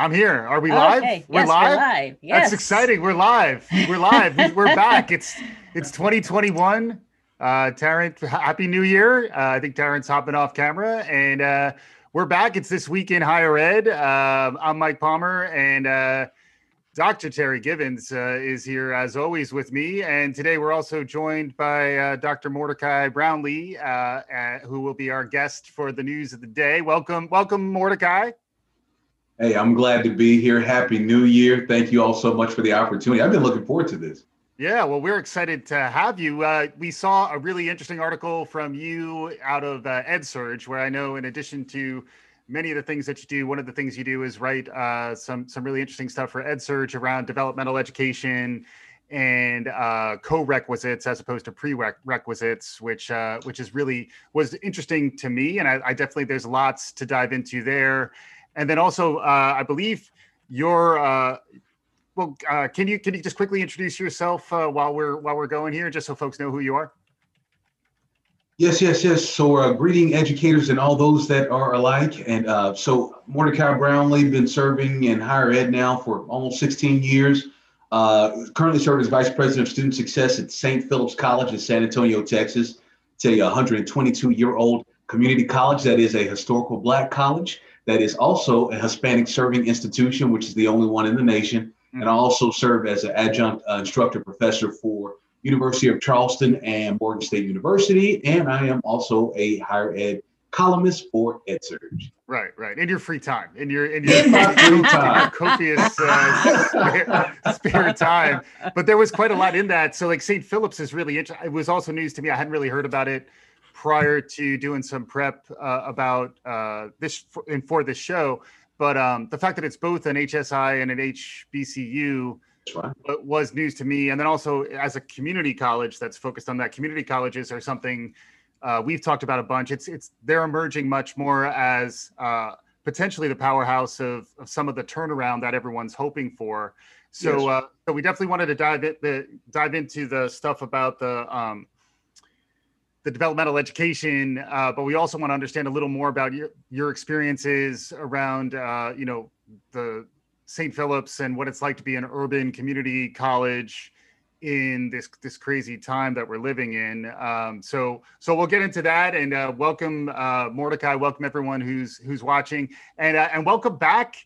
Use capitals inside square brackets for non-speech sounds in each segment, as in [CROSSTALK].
I'm here. Are we live? Okay. We're yes, live. We're live. Yes. That's exciting. We're live. We're live. we're back. It's it's 2021. Uh, Tarrant, happy New Year. Uh, I think Tarrant's hopping off camera, and uh, we're back. It's this week in higher ed. Uh, I'm Mike Palmer, and uh, Dr. Terri Givens uh, is here as always with me. And today we're also joined by uh, Dr. Mordecai Brownlee, uh, uh, who will be our guest for the news of the day. Welcome, welcome, Mordecai. Hey, I'm glad to be here. Happy New Year. Thank you all so much for the opportunity. I've been looking forward to this. Yeah, well, we're excited to have you. Uh, we saw a really interesting article from you out of uh, EdSurge, where I know, in addition to many of the things that you do, one of the things you do is write uh, some some really interesting stuff for EdSurge around developmental education and uh, co-requisites as opposed to prerequisites, which uh, which is really was interesting to me, and I, I definitely there's lots to dive into there. And then also, uh, I believe your uh, well, uh, can you can you just quickly introduce yourself uh, while we're while we're going here, just so folks know who you are? Yes, yes, yes. So, uh, greeting educators and all those that are alike. And uh, so, Mordecai Brownlee been serving in higher ed now for almost 16 years. Uh, currently serving as Vice President of Student Success at St. Philip's College in San Antonio, Texas. It's a 122 year old community college that is a historical Black college that is also a Hispanic serving institution, which is the only one in the nation. And I also serve as an adjunct uh, instructor professor for University of Charleston and Morgan State University. And I am also a higher ed columnist for EdSurge. Right, right. In your free time, in your in [LAUGHS] your In free time. copious uh, spare, [LAUGHS] spare time. But there was quite a lot in that. So, like St. Philip's is really interesting. It was also news to me. I hadn't really heard about it prior to doing some prep uh, about uh, this for, and for this show. But um, the fact that it's both an HSI and an HBCU right. was news to me. And then also as a community college that's focused on that, community colleges are something uh, we've talked about a bunch. It's it's they're emerging much more as uh, potentially the powerhouse of, of some of the turnaround that everyone's hoping for. So, Yes. uh, so we definitely wanted to dive it, the dive into the stuff about the um, the developmental education, uh, but we also want to understand a little more about your your experiences around uh, you know the St. Philip's and what it's like to be an urban community college in this this crazy time that we're living in. Um, so so we'll get into that and uh, welcome uh, Mordecai, welcome everyone who's who's watching, and uh, and welcome back.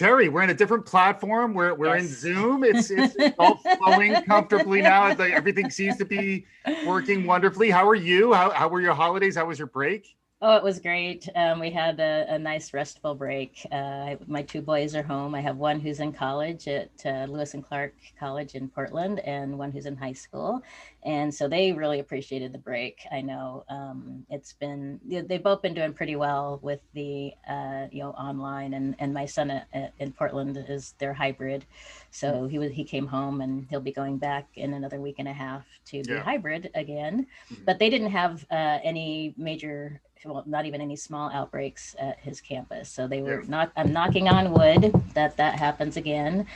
Terri, we're in a different platform. We're we're in Zoom. It's it's all [LAUGHS] flowing comfortably now. Like everything seems to be working wonderfully. How are you? How how were your holidays? How was your break? Oh, it was great. Um, we had a, a nice restful break. Uh, my two boys are home. I have one who's in college at uh, Lewis and Clark College in Portland, and one who's in high school. And so they really appreciated the break. I know um, it's been they- they've both been doing pretty well with the uh, you know online, and and my son at, at- in Portland is their hybrid. So he was he came home, and he'll be going back in another week and a half to be Yeah. hybrid again. Mhm. But they didn't have uh, any major well, not even any small outbreaks at his campus. So they were not, I'm knocking on wood that that happens again.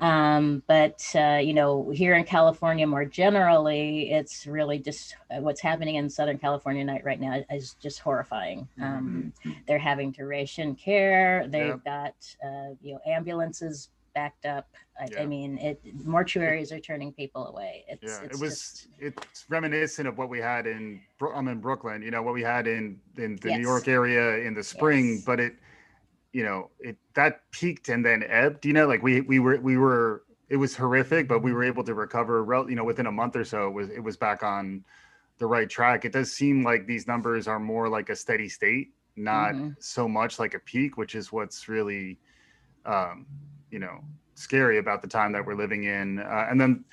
Um, but, uh, you know, here in California more generally, it's really just uh, what's happening in Southern California night right now is just horrifying. Um, they're having to ration care. They've got, uh, you know, ambulances backed up. I, Yeah. I mean, it mortuaries are turning people away. It's, Yeah, it's it was. just- It's reminiscent of what we had in. I'm in Brooklyn. You know what we had in in the New York area in the spring, Yes. but it, you know, it that peaked and then ebbed. You know, like we we were we were. It was horrific, but we were able to recover. You know, within a month or so, it was it was back on the right track. It does seem like these numbers are more like a steady state, not Mhm. so much like a peak, which is what's really, um, you know, scary about the time that we're living in. Uh, and then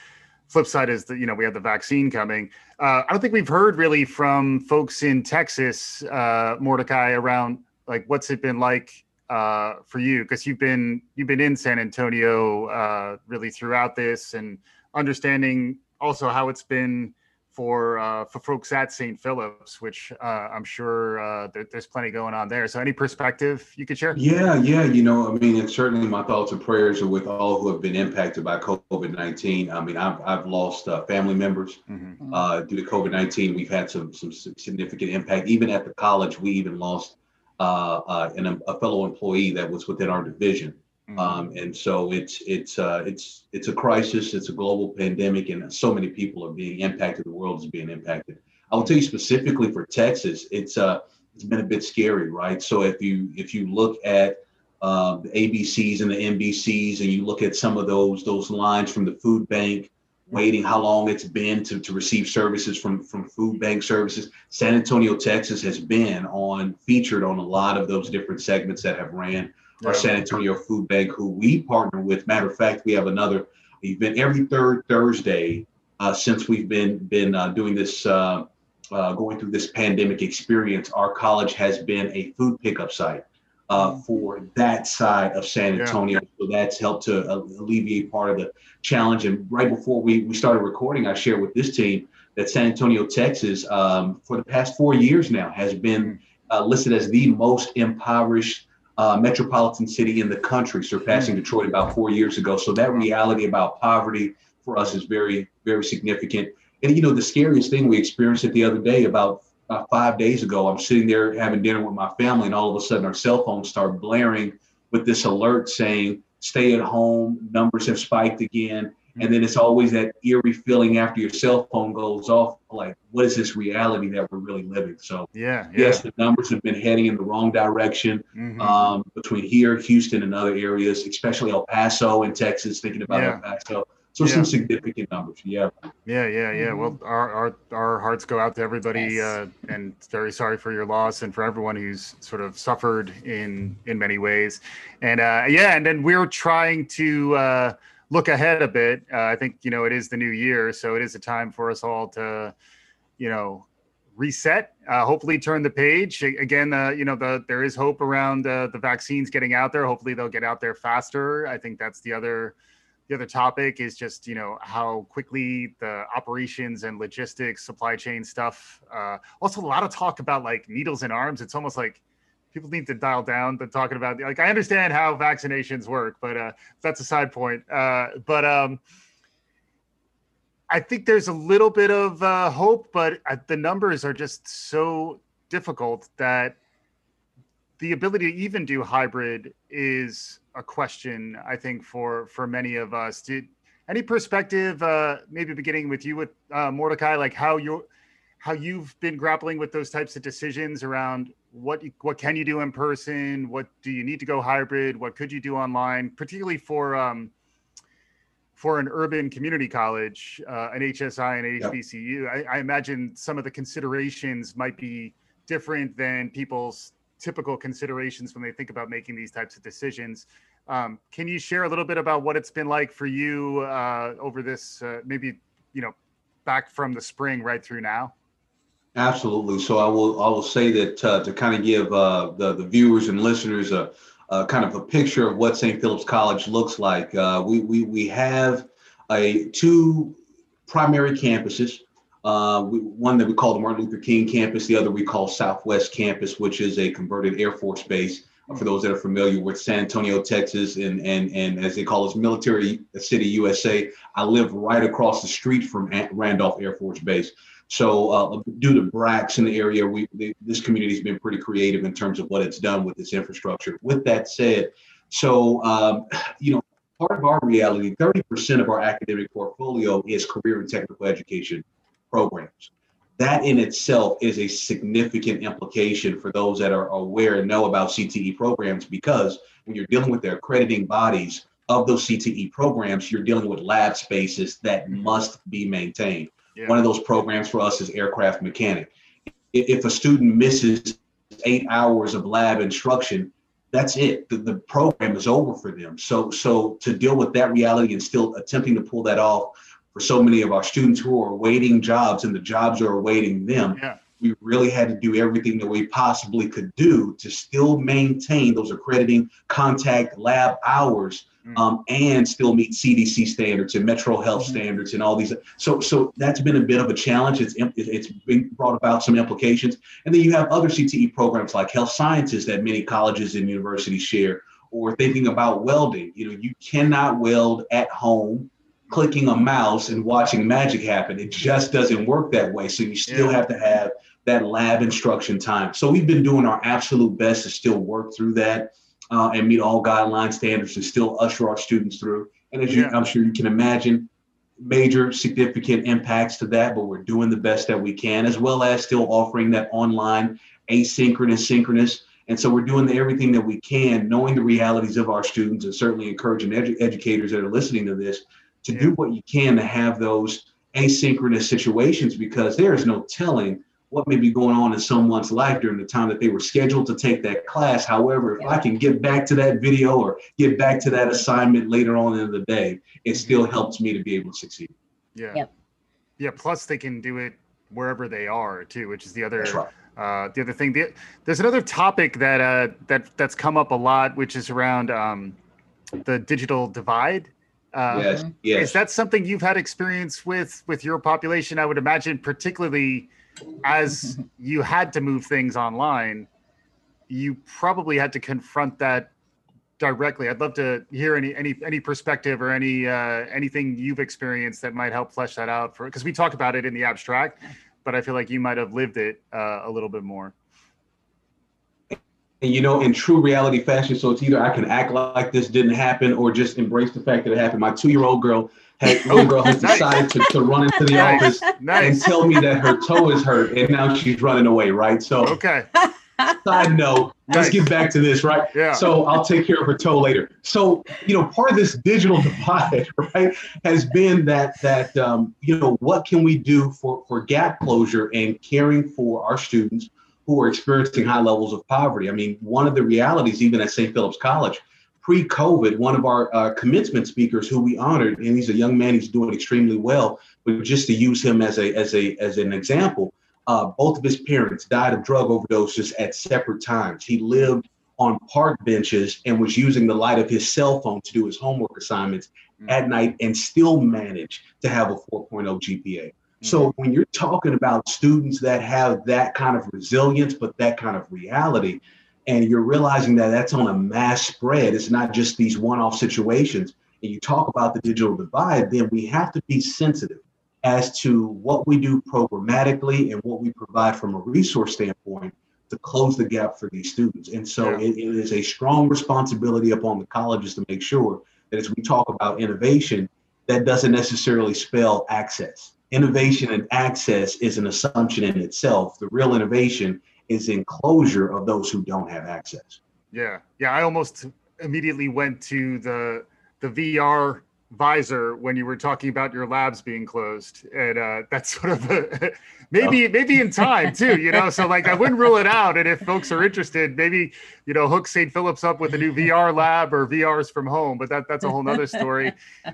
flip side is that you know we have the vaccine coming. Uh, I don't think we've heard really from folks in Texas, uh, Mordecai, around like what's it been like uh, for you because you've been you've been in San Antonio uh, really throughout this and understanding also how it's been for uh, for folks at St. Philip's, which uh, I'm sure uh, there, there's plenty going on there. So any perspective you could share? Yeah, yeah. You know, I mean, and certainly my thoughts and prayers are with all who have been impacted by COVID 19. I mean, I've, I've lost uh, family members Mhm. uh, due to COVID 19. We've had some, some significant impact. Even at the college, we even lost uh, uh, an, a fellow employee that was within our division Mm-hmm. Um, and so it's it's uh, it's it's a crisis. It's a global pandemic, and so many people are being impacted. The world is being impacted. I will tell you specifically for Texas, it's uh, it's been a bit scary, right? So if you if you look at um, the ABCs and the NBCs, and you look at some of those those lines from the food bank, waiting how long it's been to, to receive services from from food bank services. San Antonio, Texas, has been on featured on a lot of those different segments that have ran our San Antonio Food Bank, who we partner with. Matter of fact, we have another event every third Thursday uh, since we've been been uh, doing this, uh, uh going through this pandemic experience. Our college has been a food pickup site uh, mm. for that side of San Antonio. Yeah. So that's helped to alleviate part of the challenge. And right before we we started recording, I shared with this team that San Antonio, Texas, um, for the past four years now, has been mm. uh, listed as the most impoverished uh, metropolitan city in the country, surpassing mm-hmm. Detroit about four years ago. So that reality about poverty for us is very, very significant. And you know, the scariest thing we experienced it the other day, about uh, five days ago, I'm sitting there having dinner with my family, and all of a sudden our cell phones start blaring with this alert saying, "Stay at home. Numbers have spiked again." And then it's always that eerie feeling after your cell phone goes off, like, what is this reality that we're really living? So, yeah, yeah. yes, the numbers have been heading in the wrong direction mm-hmm. um, between here, Houston, and other areas, especially El Paso in Texas, thinking about yeah. El Paso. So yeah. some significant numbers. Yeah. Yeah, yeah, yeah. Well, mm-hmm. our our, our hearts go out to everybody, yes. uh, and very sorry for your loss, and for everyone who's sort of suffered in in many ways. And uh, yeah, and then we're trying to. Uh, look ahead a bit, uh, I think you know it is the new year, so it is a time for us all to, you know, reset. Uh, hopefully, turn the page again. Uh, you know, the there is hope around uh, the vaccines getting out there. Hopefully, they'll get out there faster. I think that's the other the other topic is just you know how quickly the operations and logistics supply chain stuff uh, also a lot of talk about like needles and arms it's almost like people need to dial down the talking about like I understand how vaccinations work, but uh, that's a side point. Uh, but um, I think there's a little bit of uh, hope, but uh, the numbers are just so difficult that the ability to even do hybrid is a question. I think for for many of us. Did any perspective, uh, maybe beginning with you with uh, Mordecai, like how you how you've been grappling with those types of decisions around what what can you do in person? What do you need to go hybrid? What could you do online? Particularly for um, for an urban community college uh, an hsi and hbcu. I, I, imagine some of the considerations might be different than people's typical considerations when they think about making these types of decisions. Um, can you share a little bit about what it's been like for you uh, over this uh, maybe you know back from the spring right through now Absolutely. So I will I will say that uh, to kind of give uh, the the viewers and listeners a, a, kind of a picture of what St. Philip's College looks like. Uh, we we we have a two primary campuses. Uh, we, one that we call the Martin Luther King campus, the other we call Southwest Campus, which is a converted Air Force base. For those that are familiar with San Antonio, Texas, and and and as they call us, Military City, USA, I live right across the street from Randolph Air Force Base. So uh, due to BRACs in the area, we this community has been pretty creative in terms of what it's done with its infrastructure. With that said, so um, you know, part of our reality, 30% of our academic portfolio is career and technical education programs. That in itself is a significant implication for those that are aware and know about CTE programs because when you're dealing with the accrediting bodies of those CTE programs, you're dealing with lab spaces that must be maintained. Yeah. One of those programs for us is aircraft mechanic. If a student misses eight hours of lab instruction, that's it. The, the program is over for them. So, so to deal with that reality and still attempting to pull that off for so many of our students who are awaiting jobs and the jobs are awaiting them, yeah. We really had to do everything that we possibly could do to still maintain those accrediting contact lab hours Mm. um, and still meet CDC standards and Metro Health mm-hmm. standards and all these. So, so that's been a bit of a challenge. It's it's been brought about some implications, and then you have other CTE programs like health sciences that many colleges and universities share, or thinking about welding. You know, you cannot weld at home clicking a mouse and watching magic happen. It just doesn't work that way. So you still yeah. have to have that lab instruction time. So we've been doing our absolute best to still work through that uh, and meet all guideline standards and still usher our students through. And as you, I'm sure you can imagine, major significant impacts to that, but we're doing the best that we can, as well as still offering that online asynchronous, synchronous. And so we're doing the, everything that we can, knowing the realities of our students, and certainly encouraging edu- educators that are listening to this to do what you can to have those asynchronous situations because there is no telling what may be going on in someone's life during the time that they were scheduled to take that class. However, if I can get back to that video or get back to that assignment later on in the day, it still helps me to be able to succeed. Yeah. Yep. Yeah. Plus, they can do it wherever they are too, which is the other right. uh, the other thing. The, there's another topic that uh, that that's come up a lot, which is around um, the digital divide. Uh, yes, Mhm. yes. Is that something you've had experience with with your population? I would imagine, particularly as you had to move things online, you probably had to confront that directly. I'd love to hear any any any perspective or any uh, anything you've experienced that might help flesh that out for because we talk about it in the abstract, but I feel like you might have lived it uh, a little bit more. and you know, in true reality fashion, so it's either I can act like this didn't happen or just embrace the fact that it happened. My two-year-old girl, had, little girl, has decided to, to run into the Nice. office and tell me that her toe is hurt, and now she's running away. Right. So, Okay. side note, let's Nice. get back to this. Right. Yeah. So I'll take care of her toe later. So you know, part of this digital [LAUGHS] divide, right, has been that that um, you know what can we do for for gap closure and caring for our students who are experiencing high levels of poverty. I mean, one of the realities, even at St. Philip's College, pre-COVID, one of our uh, commencement speakers who we honored, and he's a young man, he's doing extremely well. But just to use him as a as a as an example, uh, both of his parents died of drug overdoses at separate times. He lived on park benches and was using the light of his cell phone to do his homework assignments Mm. at night and still managed to have a 4.0 GPA. So when you're talking about students that have that kind of resilience, but that kind of reality, and you're realizing that that's on a mass spread, it's not just these one-off situations. And you talk about the digital divide, then we have to be sensitive as to what we do programmatically and what we provide from a resource standpoint to close the gap for these students. And so Yeah. it, it is a strong responsibility upon the colleges to make sure that as we talk about innovation, that doesn't necessarily spell access. Innovation and access is an assumption in itself. The real innovation is in closure of those who don't have access. Yeah, yeah. I almost immediately went to the the VR visor when you were talking about your labs being closed, and uh, that's [LAUGHS] sort of a, maybe maybe in time too. You know, so like I wouldn't rule it out. And if folks are interested, maybe you know hook St. Philip's up with a new VR lab or VRs from home. But that that's a whole nother story.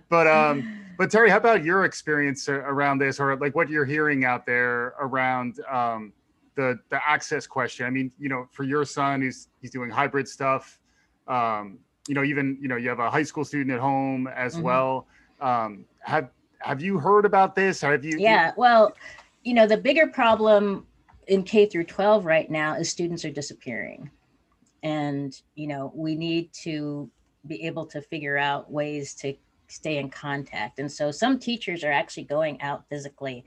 But um, but Terri, how about your experience around this, or like what you're hearing out there around um, the the access question? I mean, you know, for your son, he's he's doing hybrid stuff. Um, you know, even you know, you have a high school student at home as Mhm. well. Um, have have you heard about this? Have you? Yeah, well, you know, the bigger problem in K through 12 right now is students are disappearing. And, you know, we need to be able to figure out ways to stay in contact. And so some teachers are actually going out physically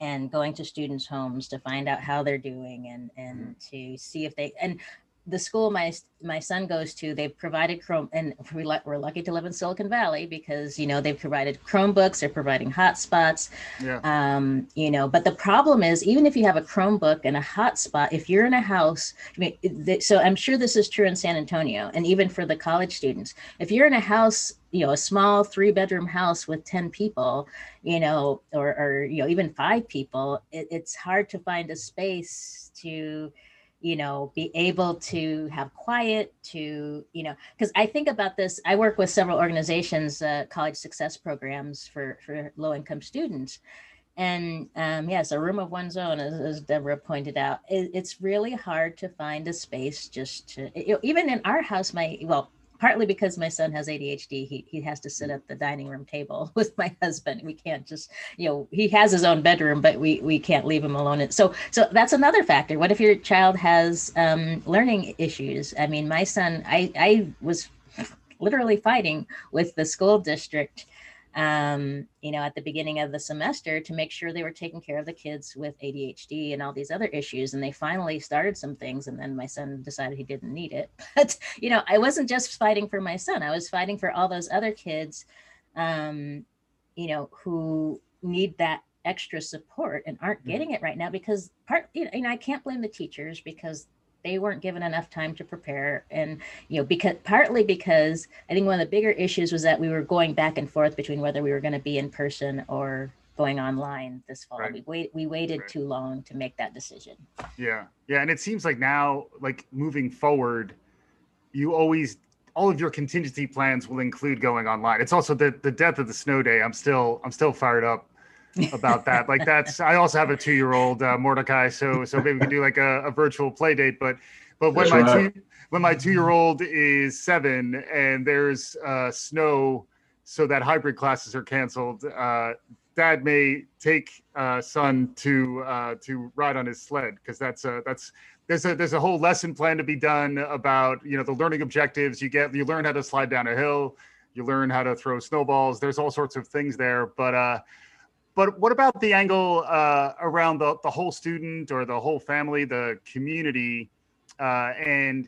and going to students' homes to find out how they're doing and and mm-hmm. to see if they and the school my my son goes to they've provided chrome and we're lucky to live in silicon valley because you know they've provided chromebooks they're providing hotspots Yeah. um, you know but the problem is even if you have a chromebook and a hotspot if you're in a house I mean, th- so i'm sure this is true in san antonio and even for the college students if you're in a house you know a small three bedroom house with 10 people you know or, or you know even five people it, it's hard to find a space to you know be able to have quiet to you know because i think about this i work with several organizations uh, college success programs for for low income students. And um, yes a room of one's own as, as deborah pointed out it, it's really hard to find a space just to know, even in our house my well partly because my son has adhd he, he has to sit at the dining room table [LAUGHS] with my husband. We can't just you know he has his own bedroom but we we can't leave him alone. And so so that's another factor. What if your child has um, learning issues? I mean my son i i was literally fighting with the school district um, you know, at the beginning of the semester to make sure they were taking care of the kids with ADHD and all these other issues. And they finally started some things. And then my son decided he didn't need it. [LAUGHS] But, you know, I wasn't just fighting for my son, I was fighting for all those other kids, um, you know, who need that extra support and aren't mm-hmm. getting it right now because part, you know, I can't blame the teachers because they weren't given enough time to prepare. And you know because partly because i think one of the bigger issues was that we were going back and forth between whether we were going to be in person or going online this fall. Right. we wait we waited right. too long to make that decision. Yeah. Yeah and it seems like now like moving forward you always all of your contingency plans will include going online. It's also the the death of the snow day. I'm still i'm still fired up about that. Like that's I also have a two year old uh, Mordecai, so so maybe we can do like a, a virtual play date. But but when that's my right. two when my two year old is seven and there's uh, snow, so that hybrid classes are canceled. Uh, Dad may take uh, son to uh, to ride on his sled because that's uh, that's there's a there's a whole lesson plan to be done about you know the learning objectives. You get you learn how to slide down a hill, you learn how to throw snowballs. There's all sorts of things there, but uh, but what about the angle uh, around the, the whole student or the whole family, the community, uh, and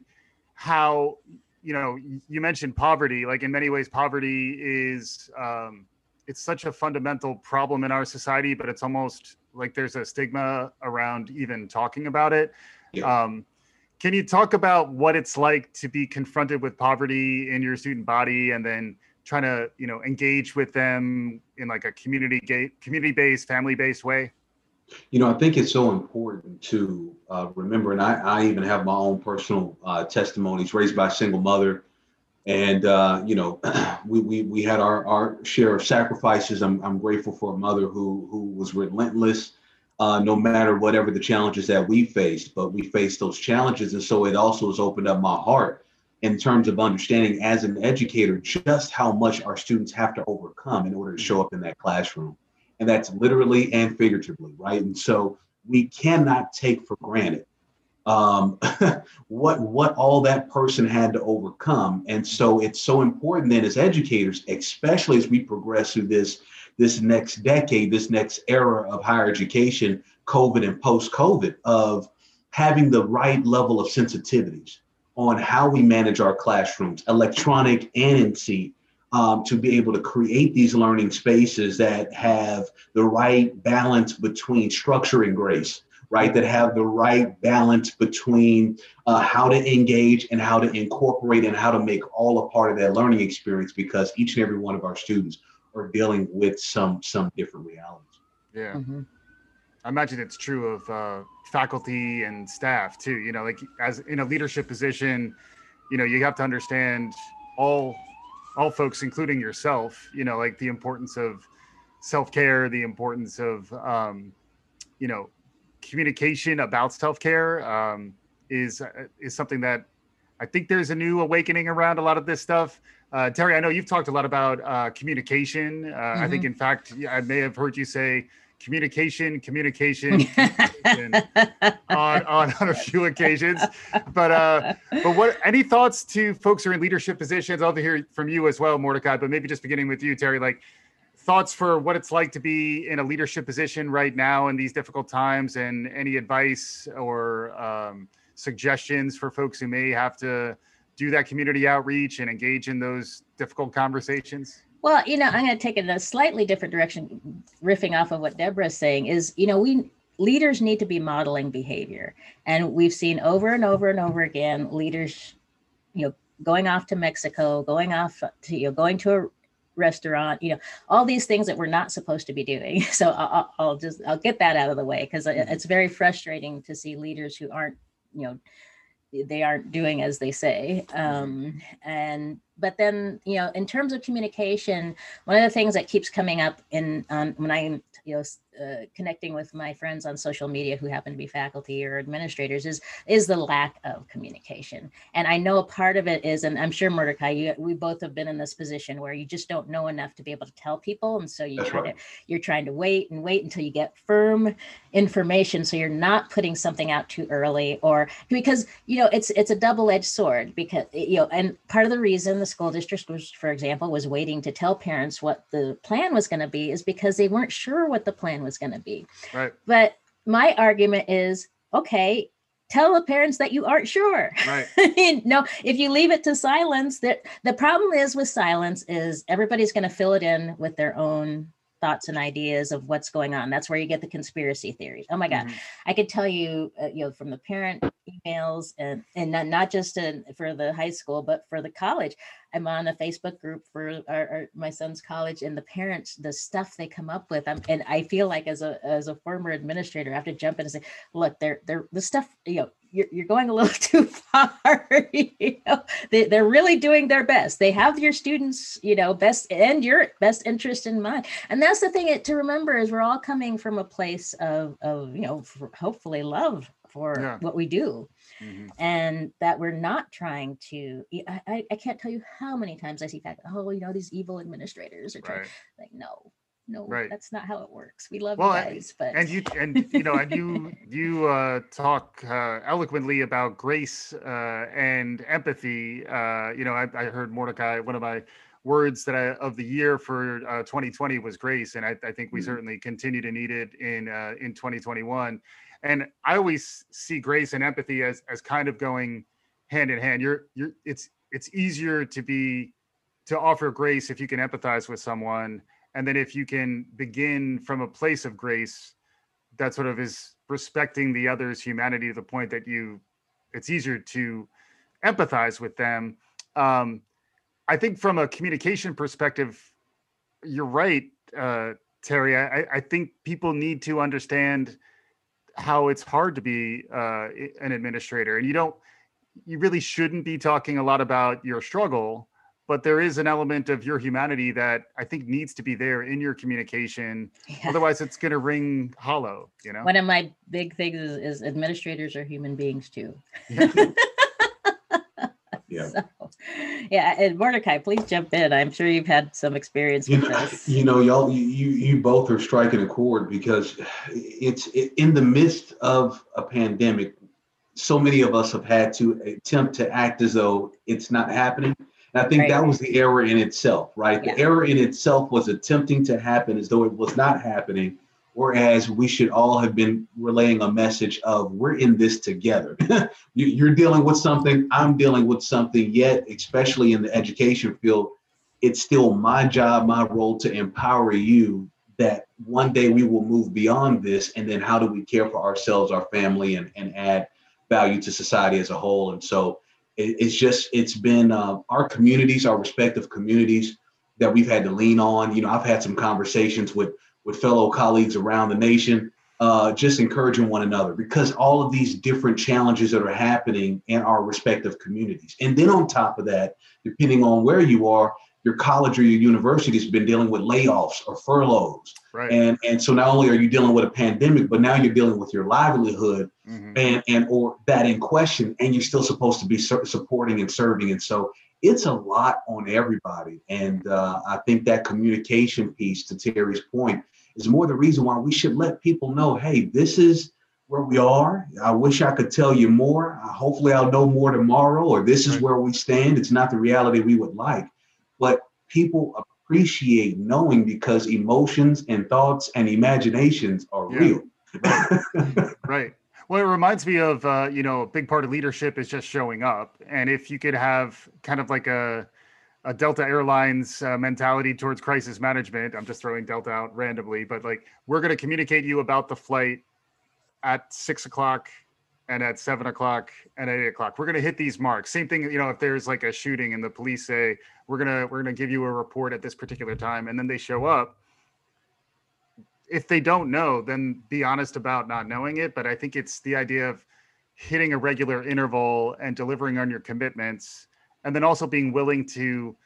how, you know, you mentioned poverty. Like in many ways, poverty is, um, it's such a fundamental problem in our society, but it's almost like there's a stigma around even talking about it. Yeah. Um, can you talk about what it's like to be confronted with poverty in your student body and then trying to you know engage with them in like a community gate community based family based way? You know i think it's so important to uh, remember and I, I even have my own personal uh, testimonies raised by a single mother. And uh, you know [CLEARS THROAT] we, we we had our our share of sacrifices. I'm, I'm grateful for a mother who who was relentless uh, no matter whatever the challenges that we faced but we faced those challenges. And so it also has opened up my heart in terms of understanding as an educator just how much our students have to overcome in order to show up in that classroom. And that's literally and figuratively, right? And so we cannot take for granted um, [LAUGHS] what what all that person had to overcome. And so it's so important then as educators, especially as we progress through this this next decade, this next era of higher education, COVID and post-COVID, of having the right level of sensitivities on how we manage our classrooms, electronic and in seat, um, to be able to create these learning spaces that have the right balance between structure and grace, right? That have the right balance between uh, how to engage and how to incorporate and how to make all a part of that learning experience because each and every one of our students are dealing with some some different realities. Yeah. Mm-hmm. I imagine it's true of uh, faculty and staff too. You know, like as in a leadership position, you know, you have to understand all all folks, including yourself. You know, like the importance of self care, the importance of um, you know communication about self care um, is uh, is something that I think there's a new awakening around a lot of this stuff. Uh, Terri, I know you've talked a lot about uh, communication. Uh, mm-hmm. I think, mm-hmm. in fact, I may have heard you say communication, communication, [LAUGHS] communication on, on, on a few occasions. But uh, but what any thoughts to folks who are in leadership positions? I'd love to hear from you as well, Mordecai. But maybe just beginning with you, Terri. Like thoughts for what it's like to be in a leadership position right now in these difficult times, and any advice or um, suggestions for folks who may have to do that community outreach and engage in those difficult conversations. Well, you know, I'm going to take it in a slightly different direction, riffing off of what Deborah's saying. Is you know, we leaders need to be modeling behavior, and we've seen over and over and over again leaders, you know, going off to Mexico, going off to you know, going to a restaurant, you know, all these things that we're not supposed to be doing. [LAUGHS] So I'll, I'll just I'll get that out of the way because it's very frustrating to see leaders who aren't, you know, they aren't doing as they say. Um, and but then you know in terms of communication one of the things that keeps coming up in um, when i'm you know uh, connecting with my friends on social media who happen to be faculty or administrators is is the lack of communication and i know a part of it is and i'm sure mordecai you, we both have been in this position where you just don't know enough to be able to tell people and so you try right. to you're trying to wait and wait until you get firm information so you're not putting something out too early or because you know it's it's a double-edged sword because you know and part of the reason the school district was, for example, was waiting to tell parents what the plan was going to be is because they weren't sure what the plan was going to be. Right. But my argument is, okay, tell the parents that you aren't sure. Right. [LAUGHS] no, if you leave it to silence, that the problem is with silence is everybody's going to fill it in with their own thoughts and ideas of what's going on. That's where you get the conspiracy theories. Oh my God, Mhm. I could tell you, uh, you know, from the parent emails and and not, not just in, for the high school, but for the college. I'm on a Facebook group for our, our, my son's college, and the parents, the stuff they come up with, I'm, and I feel like as a as a former administrator, I have to jump in and say, look, they're they're the stuff, you know. You're, you're going a little [LAUGHS] too far. [LAUGHS] you know, they, they're really doing their best. They have your students, you know, best and your best interest in mind and that's the thing to remember is we're all coming from a place of of you know hopefully love for Yeah. what we do Mhm. and that we're not trying to I, I, I can't tell you how many times i see that oh you know these evil administrators are trying Right. like no no Right. that's not how it works we love Well, you guys but and you and you know and you [LAUGHS] you uh talk uh, eloquently about grace uh and empathy uh you know I, I heard mordecai one of my words that I, of the year for uh 2020 was grace and i, I think we Mhm. certainly continue to need it in uh in 2021 and i always see grace and empathy as as kind of going hand in hand you're you're it's it's easier to be to offer grace if you can empathize with someone and then if you can begin from a place of grace that sort of is respecting the other's humanity to the point that you it's easier to empathize with them. Um i think from a communication perspective you're right uh terri. I i think people need to understand how it's hard to be uh an administrator. And you don't you really shouldn't be talking a lot about your struggle but there is an element of your humanity that I think needs to be there in your communication. yeah. Otherwise, it's going to ring hollow. You know. one of my big things is, is administrators are human beings too [LAUGHS] Yeah. Yeah. [LAUGHS] so yeah and mordecai please jump in i'm sure you've had some experience You with know, this you know, y'all, you, you you both are striking a chord because it's it, in the midst of a pandemic. So many of us have had to attempt to act as though it's not happening. And I think Right. that was the error in itself, right? Yeah. The error in itself was attempting to happen as though it was not happening, whereas we should all have been relaying a message of we're in this together. [LAUGHS] You- You're dealing with something, I'm dealing with something, yet, especially in the education field, it's still my job, my role to empower you that one day we will move beyond this. And then how do we care for ourselves, our family, and, and add value to society as a whole? And so it, it's just, it's been uh, our communities, our respective communities that we've had to lean on. You know, I've had some conversations with, with fellow colleagues around the nation, uh, just encouraging one another because all of these different challenges that are happening in our respective communities. And then on top of that, depending on where you are, your college or your university has been dealing with layoffs or furloughs. right. And and so not only are you dealing with a pandemic, but now you're dealing with your livelihood Mhm. and and or that in question, and you're still supposed to be supporting and serving. And so it's a lot on everybody. And uh, I think that communication piece, to Terri's point, is more the reason why we should let people know, hey, this is where we are. I wish I could tell you more. Hopefully, I'll know more tomorrow, or this is Right. where we stand. It's not the reality we would like, people appreciate knowing because emotions and thoughts and imaginations are Yeah. real. [LAUGHS] Right. Well, it reminds me of uh, you know a big part of leadership is just showing up, and if you could have kind of like a a Delta Airlines uh, mentality towards crisis management, I'm just throwing Delta out randomly, but like we're going to communicate you about the flight at six o'clock and at seven o'clock and at eight o'clock. We're going to hit these marks. Same thing, you know, if there's like a shooting and the police say we're gonna we're gonna give you a report at this particular time, and then they show up. If they don't know, then be honest about not knowing it. But I think it's the idea of hitting a regular interval and delivering on your commitments, and then also being willing to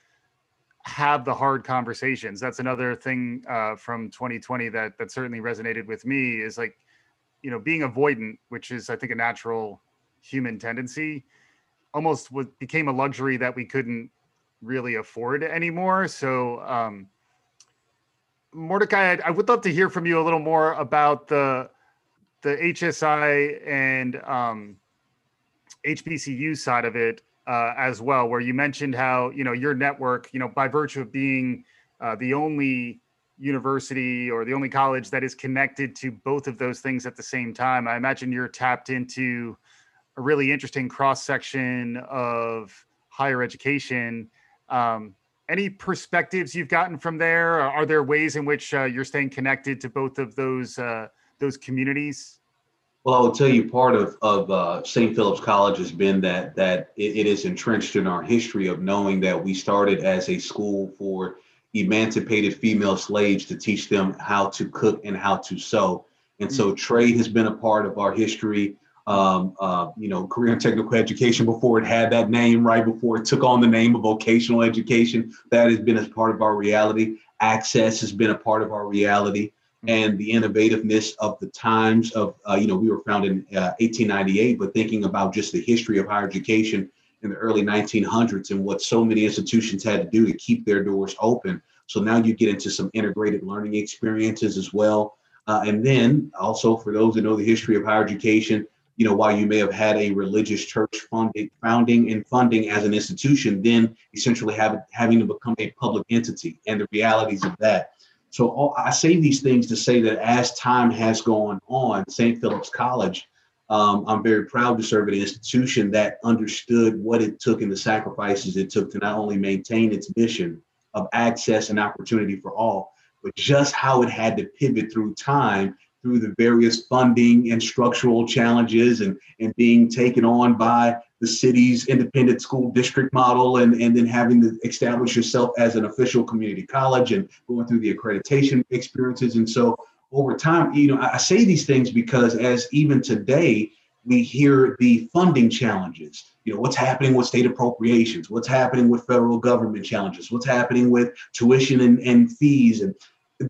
have the hard conversations. That's another thing uh, from 2020 that that certainly resonated with me. Is like, you know, being avoidant, which is I think a natural human tendency, almost was, became a luxury that we couldn't really afford anymore. So. Um, Mordecai, I, I would love to hear from you a little more about the the HSI and um, HBCU side of it. uh, as well, where you mentioned how you know your network, you know, by virtue of being uh, the only university or the only college that is connected to both of those things at the same time. I imagine you're tapped into a really interesting cross section of higher education. Um, any perspectives you've gotten from there? Are there ways in which uh, you're staying connected to both of those uh, those communities? Well, I will tell you, part of of uh, St. Philip's College has been that that it, it is entrenched in our history of knowing that we started as a school for emancipated female slaves to teach them how to cook and how to sew. And so mm. trade has been a part of our history. Um, uh, you know, career and technical education before it had that name, right before it took on the name of vocational education, that has been a part of our reality. Access has been a part of our reality, mm. and the innovativeness of the times of, uh, you know, we were founded in uh, 1898, but thinking about just the history of higher education in the early 1900s and what so many institutions had to do to keep their doors open. So now you get into some integrated learning experiences as well. Uh, and then also for those that know the history of higher education, you know, while you may have had a religious church funding, founding and funding as an institution, then essentially have, having to become a public entity and the realities of that. So all, I say these things to say that as time has gone on, St. Philip's College um, I'm very proud to serve at an institution that understood what it took and the sacrifices it took to not only maintain its mission of access and opportunity for all, but just how it had to pivot through time through the various funding and structural challenges and, and being taken on by the city's independent school district model and, and then having to establish yourself as an official community college and going through the accreditation experiences. And so over time, you know, I say these things because as even today, we hear the funding challenges. You know, what's happening with state appropriations, what's happening with federal government challenges, what's happening with tuition and, and fees. And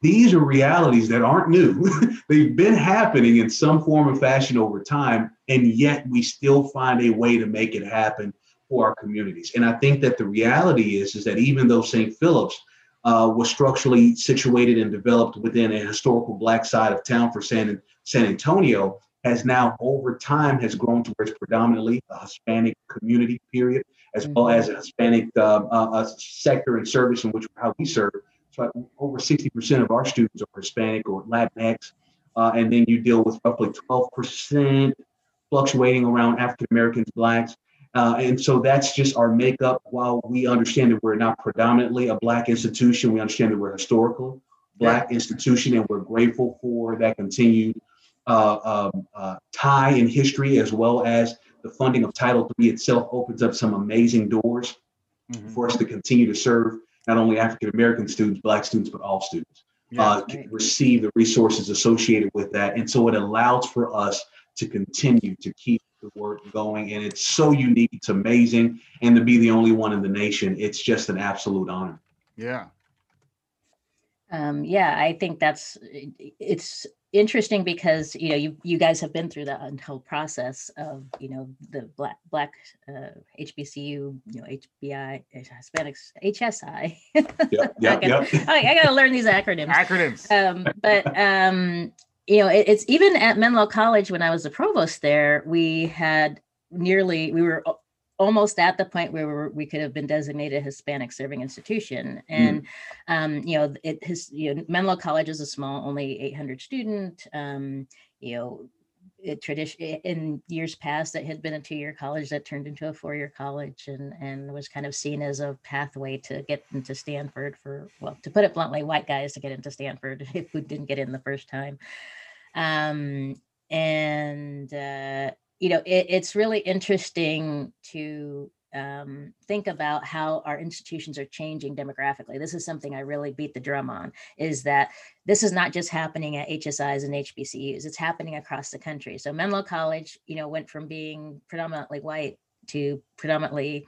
these are realities that aren't new. [LAUGHS] They've been happening in some form or fashion over time, and yet we still find a way to make it happen for our communities. And I think that the reality is, is that even though St. Philip's uh, was structurally situated and developed within a historical black side of town for San, San Antonio has now over time has grown to where it's predominantly a Hispanic community period, as well mm-hmm. as a Hispanic uh, uh, sector and service in which how we serve. So over 60% of our students are Hispanic or Latinx. Uh, and then you deal with roughly 12% fluctuating around African Americans, Blacks, uh, and so that's just our makeup. While we understand that we're not predominantly a Black institution, we understand that we're a historical Black yeah. institution, and we're grateful for that continued uh, um, uh, tie in history, as well as the funding of Title III itself opens up some amazing doors mm-hmm. for us to continue to serve not only African American students, Black students, but all students. Yeah, uh, receive the resources associated with that. And so it allows for us to continue to keep the work going. And it's so unique. It's amazing. And to be the only one in the nation, it's just an absolute honor. Yeah. Um, yeah, I think that's it's interesting because you know you you guys have been through that whole process of you know the black black uh, HBCU you know HBI Hispanics HSI. Yep, yep, [LAUGHS] I, gotta, yep. I, I gotta learn these acronyms. Acronyms. Um, but um, you know, it, it's even at Menlo College when I was the provost there, we had nearly, we were almost at the point where we, could have been designated a Hispanic serving institution. Hmm. And, mm. um, you know, it has, you know, Menlo College is a small, only 800 student, um, you know, it tradition in years past that had been a two-year college that turned into a four-year college and and was kind of seen as a pathway to get into Stanford for well to put it bluntly white guys to get into Stanford [LAUGHS] if we didn't get in the first time. Um, and uh, you know it, it's really interesting to um, think about how our institutions are changing demographically. This is something I really beat the drum on is that this is not just happening at HSIs and HBCUs, it's happening across the country. So Menlo College, you know, went from being predominantly white to predominantly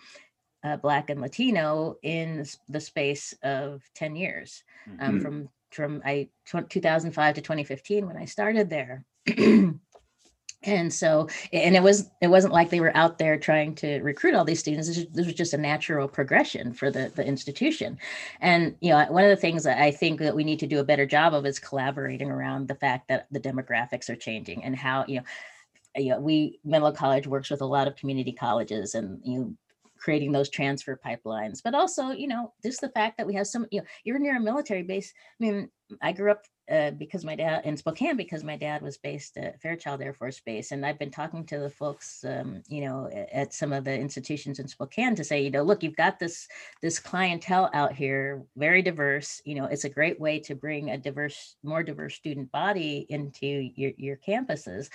uh, Black and Latino in the space of 10 years um, mm-hmm. from from I 2005 to 2015 when I started there. And so and it was it wasn't like they were out there trying to recruit all these students. This, was just a natural progression for the, the institution. And you know one of the things that i think that we need to do a better job of is collaborating around the fact that the demographics are changing and how you know you know we menlo college works with a lot of community colleges and you know creating those transfer pipelines. But also you know just the fact that we have some you know you're near a military base. I mean i grew up uh, because my dad in Spokane because my dad was based at Fairchild Air Force Base, and I've been talking to the folks, um, you know, at some of the institutions in Spokane to say, you know, look, you've got this this clientele out here, very diverse. You know, it's a great way to bring a diverse, more diverse student body into your your campuses,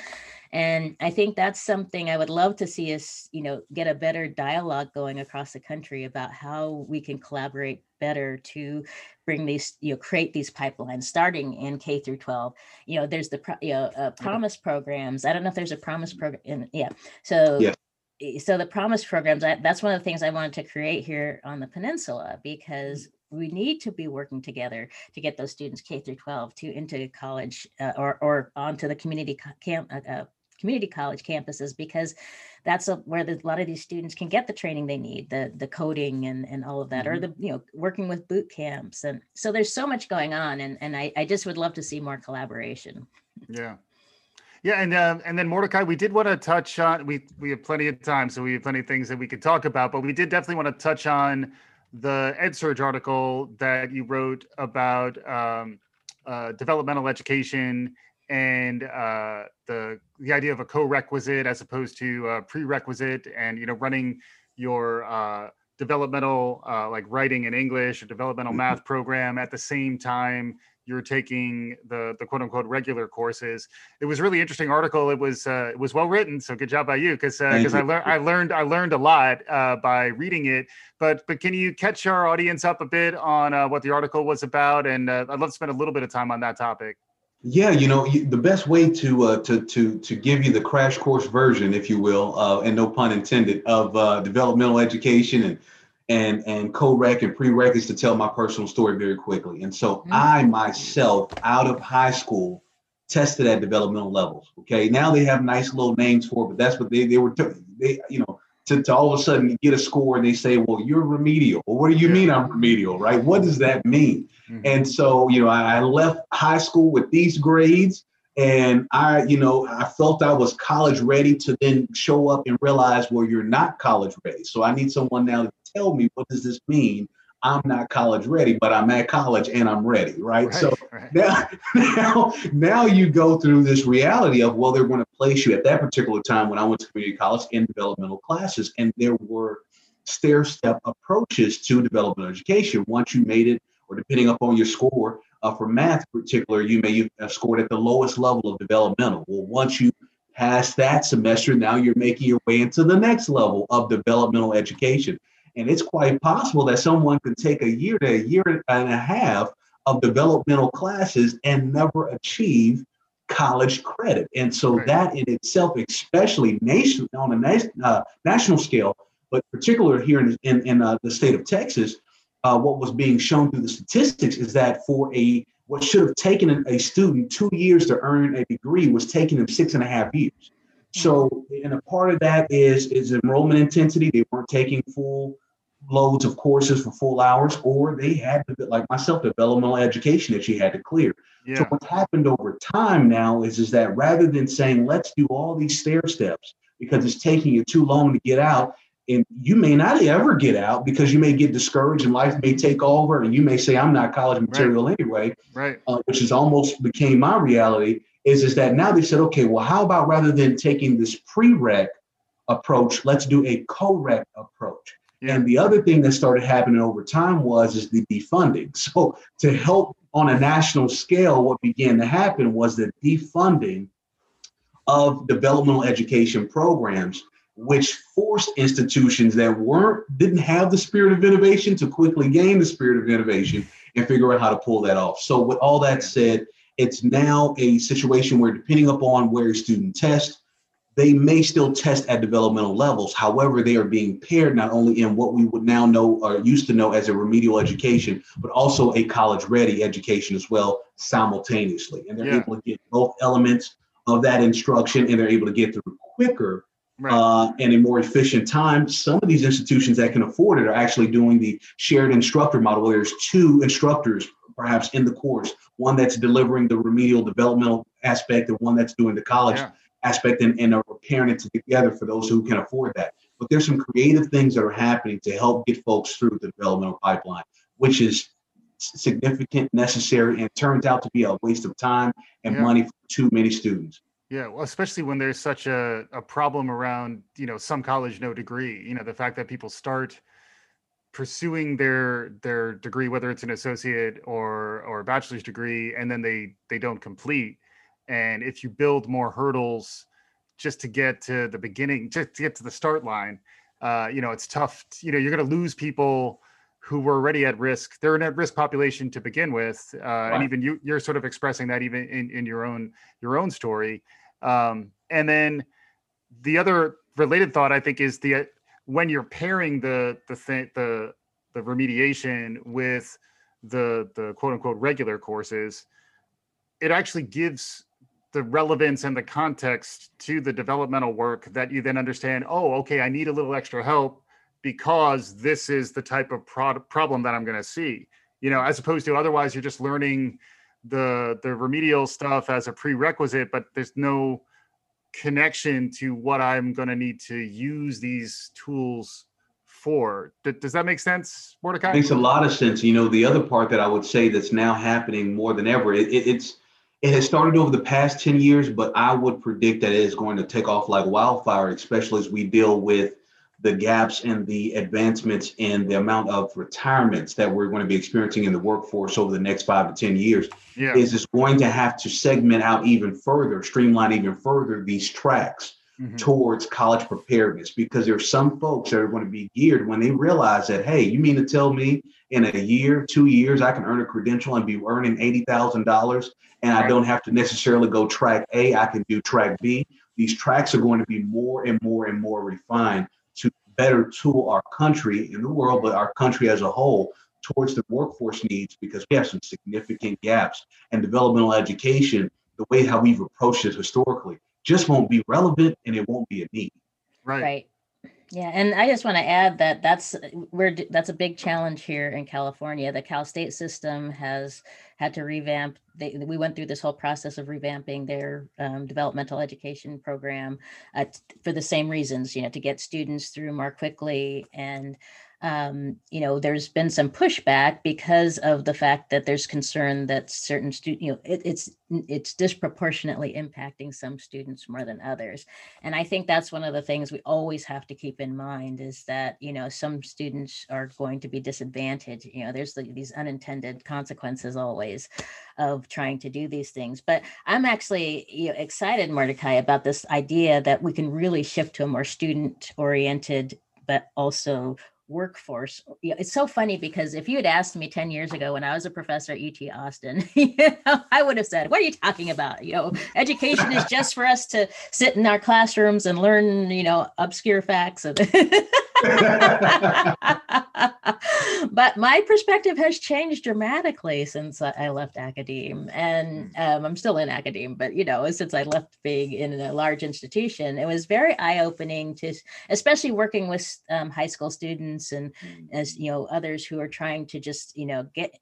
and I think that's something I would love to see us, you know, get a better dialogue going across the country about how we can collaborate better to bring these, you know, create these pipelines starting in K through 12. You know, there's the, you know, uh, promise programs. I don't know if there's a promise program. Yeah. So, yeah so the promise programs I, that's one of the things i wanted to create here on the peninsula because we need to be working together to get those students k through 12 to into college uh, or or onto the community camp uh, uh community college campuses because that's a, where the, a lot of these students can get the training they need the the coding and and all of that mm-hmm. or the you know working with boot camps. And so there's so much going on and and I, I just would love to see more collaboration. Yeah. Yeah, and uh, and then Mordecai, we did want to touch on we we have plenty of time, so we have plenty of things that we could talk about, but we did definitely want to touch on the EdSurge article that you wrote about um, uh, developmental education and uh, the the idea of a co-requisite as opposed to a prerequisite, and you know running your uh, developmental uh, like writing in English or developmental mm-hmm. math program at the same time you're taking the the quote unquote regular courses. It was really interesting article. It was uh, it was well written, so good job by you because because uh, I learned I learned I learned a lot uh, by reading it. But but can you catch our audience up a bit on uh, what the article was about? And uh, I'd love to spend a little bit of time on that topic. Yeah, you know, the best way to uh, to to to give you the crash course version, if you will, uh, and no pun intended, of uh, developmental education and and and co-rec and prereq is to tell my personal story very quickly. And so mm-hmm. I myself, out of high school, tested at developmental levels. Okay, now they have nice little names for it, but that's what they they were they you know to, to all of a sudden get a score and they say, well, you're remedial. Well, what do you yeah. mean I'm remedial, right? What does that mean? Mm-hmm. And so, you know, I, I left high school with these grades and I, you know, I felt I was college ready to then show up and realize, well, you're not college ready. So I need someone now to tell me, what does this mean? I'm not college ready, but I'm at college and I'm ready, right? right so [LAUGHS] right. Now, now, now you go through this reality of, well, they're going to place you at that particular time when I went to community college in developmental classes, and there were stair step approaches to developmental education. Once you made it, or depending upon your score uh, for math in particular, you may have scored at the lowest level of developmental. Well, once you pass that semester, now you're making your way into the next level of developmental education. And it's quite possible that someone could take a year to a year and a half of developmental classes and never achieve college credit. And so right. that in itself, especially nation on a nation, uh, national scale, but particularly here in, in, in uh, the state of Texas, uh, what was being shown through the statistics is that for a what should have taken a student two years to earn a degree was taking them six and a half years. So, and a part of that is is enrollment intensity. They weren't taking full loads of courses for full hours, or they had to, like myself, developmental education that she had to clear. Yeah. So what's happened over time now is is that rather than saying let's do all these stair steps because it's taking you too long to get out, and you may not ever get out because you may get discouraged and life may take over, and you may say I'm not college material right. anyway, right? Uh, which is almost became my reality is is that now they said, okay, well, how about rather than taking this prereq approach, let's do a co-rec approach. Yeah. And the other thing that started happening over time was is the defunding. [LAUGHS] So to help on a national scale, what began to happen was the defunding of developmental education programs, which forced institutions that weren't didn't have the spirit of innovation to quickly gain the spirit of innovation and figure out how to pull that off. So with all that said, it's now a situation where, depending upon where a student tests, they may still test at developmental levels. However, they are being paired not only in what we would now know or used to know as a remedial education, but also a college ready education as well simultaneously. And they're yeah. able to get both elements of that instruction and they're able to get through quicker right. uh, and a more efficient time. Some of these institutions that can afford it are actually doing the shared instructor model where there's two instructors perhaps in the course, one that's delivering the remedial developmental aspect and one that's doing the college yeah. aspect and, and are pairing it together for those who can afford that. but there's some creative things that are happening to help get folks through the developmental pipeline, which is significant, necessary, and turns out to be a waste of time and Yeah. money for too many students. Yeah, well, especially when there's such a, a problem around, you know, some college, no degree. You know, the fact that people start pursuing their their degree, whether it's an associate or or a bachelor's degree, and then they they don't complete. And if you build more hurdles just to get to the beginning, just to get to the start line, uh, you know, it's tough. t- You know, you're going to lose people who were already at risk. They're an at-risk population to begin with, uh, and even you, you're sort of expressing that even in, in your own your own story. Um, and then the other related thought I think is the when you're pairing the the thing the the remediation with the the quote unquote regular courses, it actually gives the relevance and the context to the developmental work that you then understand. Oh, okay, I need a little extra help because this is the type of prod- problem that I'm going to see. You know, as opposed to otherwise you're just learning the the remedial stuff as a prerequisite, but there's no connection to what I'm going to need to use these tools for. D- does that make sense, Mordecai? Makes a lot of sense. You know, the other part that I would say that's now happening more than ever, it, it, it's it has started over the past 10 years, but I would predict that it is going to take off like wildfire, especially as we deal with the gaps and the advancements in the amount of retirements that we're going to be experiencing in the workforce over the next five to 10 years. yeah. Is it's going to have to segment out even further, streamline even further these tracks Mhm. towards college preparedness because there are some folks that are going to be geared when they realize that hey you mean to tell me in a year two years i can earn a credential and be earning $80000 and i don't have to necessarily go track a i can do track b these tracks are going to be more and more and more refined better tool our country in the world but our country as a whole towards the workforce needs because we have some significant gaps and developmental education the way how we've approached it historically just won't be relevant and it won't be a need. Right. Right. Yeah, and I just want to add that that's we're that's a big challenge here in California. The Cal State system has had to revamp. They, we went through this whole process of revamping their um, developmental education program uh, for the same reasons, you know, to get students through more quickly and um, you know, there's been some pushback because of the fact that there's concern that certain students, you know, it, it's it's disproportionately impacting some students more than others. And I think that's one of the things we always have to keep in mind is that, you know, some students are going to be disadvantaged. You know, there's the, these unintended consequences always of trying to do these things. But I'm actually you know, excited, Mordecai, about this idea that we can really shift to a more student oriented, but also workforce. It's so funny because if you had asked me 10 years ago when I was a professor at UT Austin, [LAUGHS] you know, I would have said, What are you talking about? You know, education is [LAUGHS] just for us to sit in our classrooms and learn, you know, obscure facts. And [LAUGHS] but my perspective has changed dramatically since I left academe, and um, I'm still in academe. But you know, since I left being in a large institution, it was very eye-opening to, especially working with um, high school students and as you know others who are trying to just you know get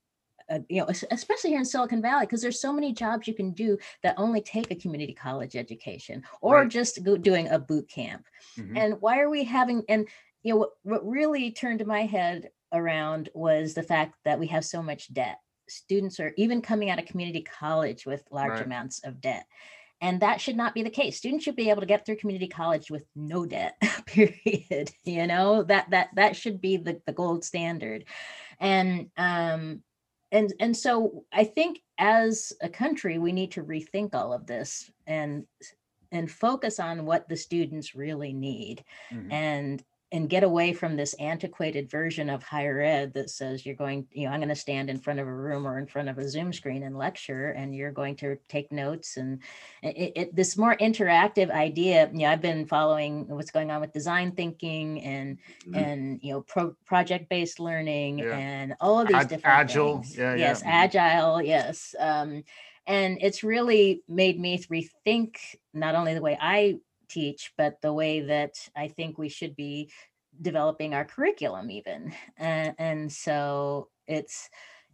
uh, you know, especially here in Silicon Valley, because there's so many jobs you can do that only take a community college education or Right. just go doing a boot camp. Mhm. And why are we having, and you know, what, what really turned my head around was the fact that we have so much debt. Students are even coming out of community college with large Right. amounts of debt. And that should not be the case. Students should be able to get through community college with no debt, [LAUGHS] period. [LAUGHS] You know, that that that should be the, the gold standard. And um and and so I think as a country, we need to rethink all of this and and focus on what the students really need Mhm. and and get away from this antiquated version of higher ed that says you're going you know i'm going to stand in front of a room or in front of a zoom screen and lecture and you're going to take notes and it, it, this more interactive idea you know i've been following what's going on with design thinking and Mhm. and you know pro, project based learning Yeah. and all of these different agile, things. yeah, yeah. yes Mhm. agile yes um, and it's really made me rethink not only the way i teach but the way that i think we should be developing our curriculum even [LAUGHS] and, and so it's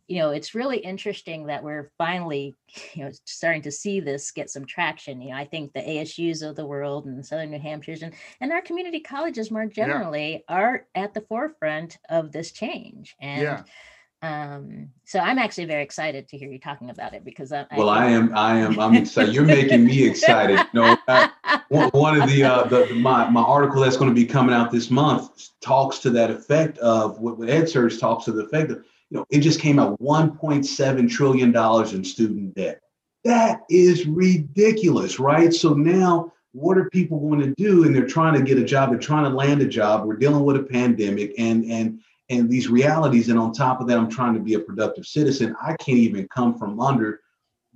you know, it's really interesting that we're finally, [LAUGHS] you know, starting to see this get some traction. You know, I think the ASUs of the world and Southern New Hampshire's and, and our community colleges more generally yeah. are at the forefront of this change. And yeah um, so I'm actually very excited to hear you talking about it because I, well, I, I am, I am, I'm excited. You're making me excited. no, [LAUGHS] one, one, of the, uh, the, my my article that's going to be coming out this month talks to that effect of what, what EdSurge talks to the effect of. You know, it just came out 1.7 trillion dollars in student debt. That is ridiculous, right? So now what are people going to do and they're trying to get a job they're trying to land a job we're dealing with a pandemic and and and these realities and on top of that i'm trying to be a productive citizen. I can't even come from under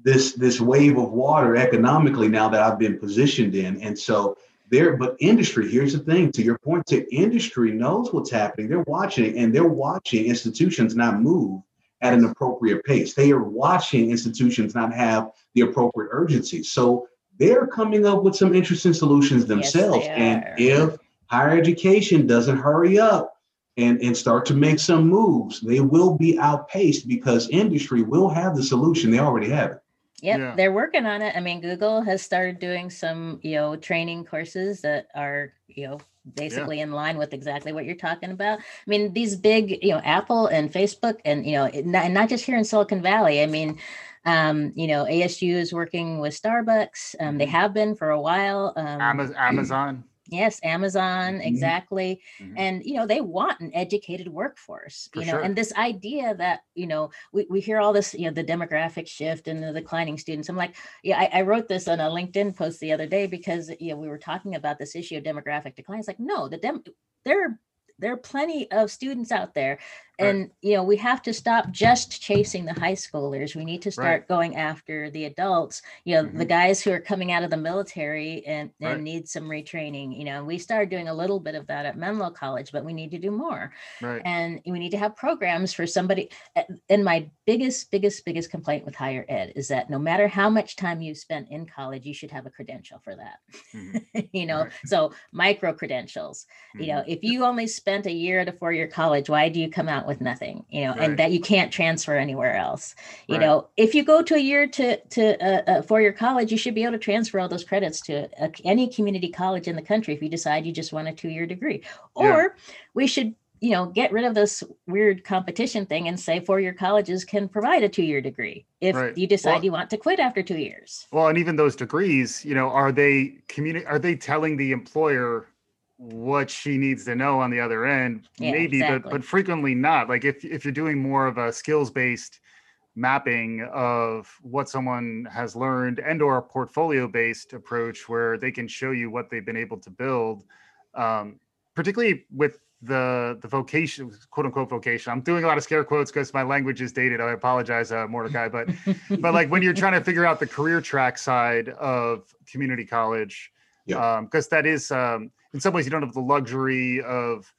this this wave of water economically now that i've been positioned in. And so there but industry here's the thing to your point to industry knows what's happening. They're watching and they're watching institutions not move at an appropriate pace. They are watching institutions not have the appropriate urgency. So they're coming up with some interesting solutions themselves. Yes, and if higher education doesn't hurry up and, and start to make some moves, they will be outpaced because industry will have the solution. They already have it. Yep, yeah. they're working on it. I mean, Google has started doing some, you know, training courses that are, you know, basically yeah. in line with exactly what you're talking about. I mean, these big, you know, Apple and Facebook and, you know, and not just here in Silicon Valley. I mean, um, you know, ASU is working with Starbucks. Um, they mm-hmm. have been for a while. Um, Amazon. Yes, Amazon, mm-hmm. exactly. Mm-hmm. And, you know, they want an educated workforce, For you know, sure. and this idea that, you know, we, we hear all this, you know, the demographic shift and the declining students. I'm like, yeah, I, I wrote this on a LinkedIn post the other day because, you know, we were talking about this issue of demographic decline. It's like, no, the dem, there are there are plenty of students out there and right. you know we have to stop just chasing the high schoolers we need to start right. going after the adults you know mm-hmm. the guys who are coming out of the military and, and right. need some retraining you know we started doing a little bit of that at menlo college but we need to do more and we need to have programs for somebody and my biggest biggest biggest complaint with higher ed is that no matter how much time you spent in college you should have a credential for that mm-hmm. [LAUGHS] you know so micro credentials mm-hmm. you know mm-hmm. if you only spent a year at a four year college why do you come out with nothing you know right. and that you can't transfer anywhere else you right. know if you go to a year to to uh, uh, four year college you should be able to transfer all those credits to a, any community college in the country if you decide you just want a two year degree or yeah. we should you know get rid of this weird competition thing and say four year colleges can provide a two year degree if right. you decide well, you want to quit after two years well and even those degrees you know are they community are they telling the employer what she needs to know on the other end yeah, maybe exactly. but but frequently not. Like if if you're doing more of a skills based mapping of what someone has learned and or a portfolio based approach where they can show you what they've been able to build um, particularly with the the vocation quote unquote vocation. I'm doing a lot of scare quotes because my language is dated. I apologize uh, mordecai but but like when you're trying to figure out the career track side of community college yeah. because um, that is um, in some ways you don't have the luxury of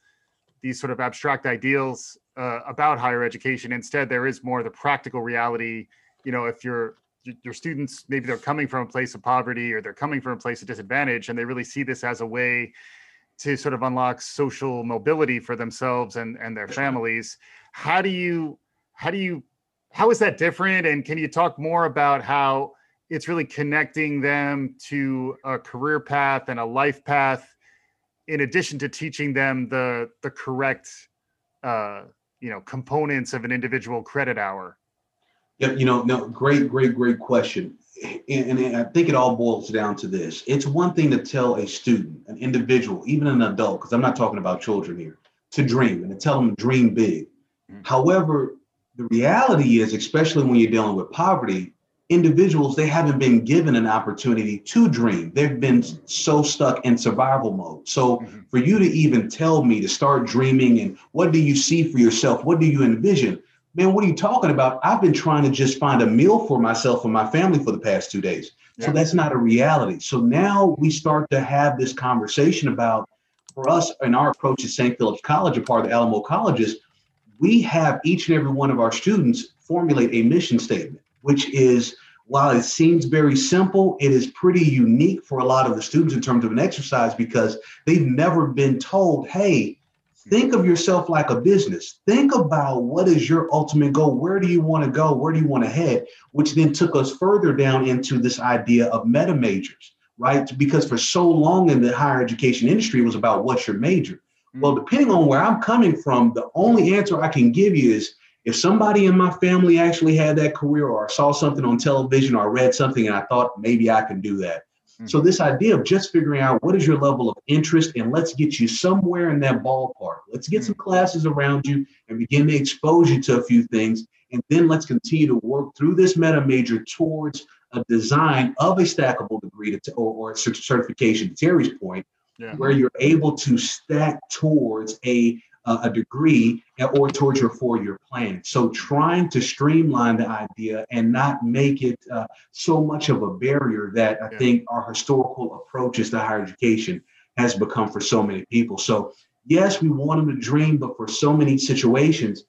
these sort of abstract ideals uh, about higher education. Instead, there is more the practical reality. You know, if your your students maybe they're coming from a place of poverty or they're coming from a place of disadvantage, and they really see this as a way to sort of unlock social mobility for themselves and and their families. How do you how do you how is that different? And can you talk more about how it's really connecting them to a career path and a life path in addition to teaching them the the correct uh, you know components of an individual credit hour. Yeah you know no great great great question. And, and i think it all boils down to this. It's one thing to tell a student an individual even an adult because i'm not talking about children here to dream and to tell them to dream big. Mm-hmm. however the reality is especially when you're dealing with poverty individuals they haven't been given an opportunity to dream. They've been so stuck in survival mode. So mm-hmm. for you to even tell me to start dreaming and what do you see for yourself? What do you envision? Man what are you talking about? I've been trying to just find a meal for myself and my family for the past two days. Yeah. so that's not a reality. So now we start to have this conversation about for us and our approach at st philip's college a part of the alamo colleges we have each and every one of our students formulate a mission statement which is while it seems very simple, it is pretty unique for a lot of the students in terms of an exercise because they've never been told, hey, Think of yourself like a business. Think about what is your ultimate goal? Where do you want to go? Where do you want to head? Which then took us further down into this idea of meta majors, right? Because for so long in the higher education industry, it was about what's your major. Well, mm. depending on where I'm coming from, the only answer I can give you is if somebody in my family actually had that career or saw something on television or read something and I thought maybe I can do that. So mm-hmm. this idea of just figuring out what is your level of interest and let's get you somewhere in that ballpark. Let's get some mm-hmm. classes around you and begin to expose you to a few things. And then let's continue to work through this meta major towards a design of a stackable degree to, or, or certification, to Terri's point, yeah. where you're able to stack towards a a degree or towards your four-year plan. So trying to streamline the idea and not make it uh, so much of a barrier that I yeah. think our historical approaches to higher education has become for so many people. So yes, we want them to dream, but for so many situations,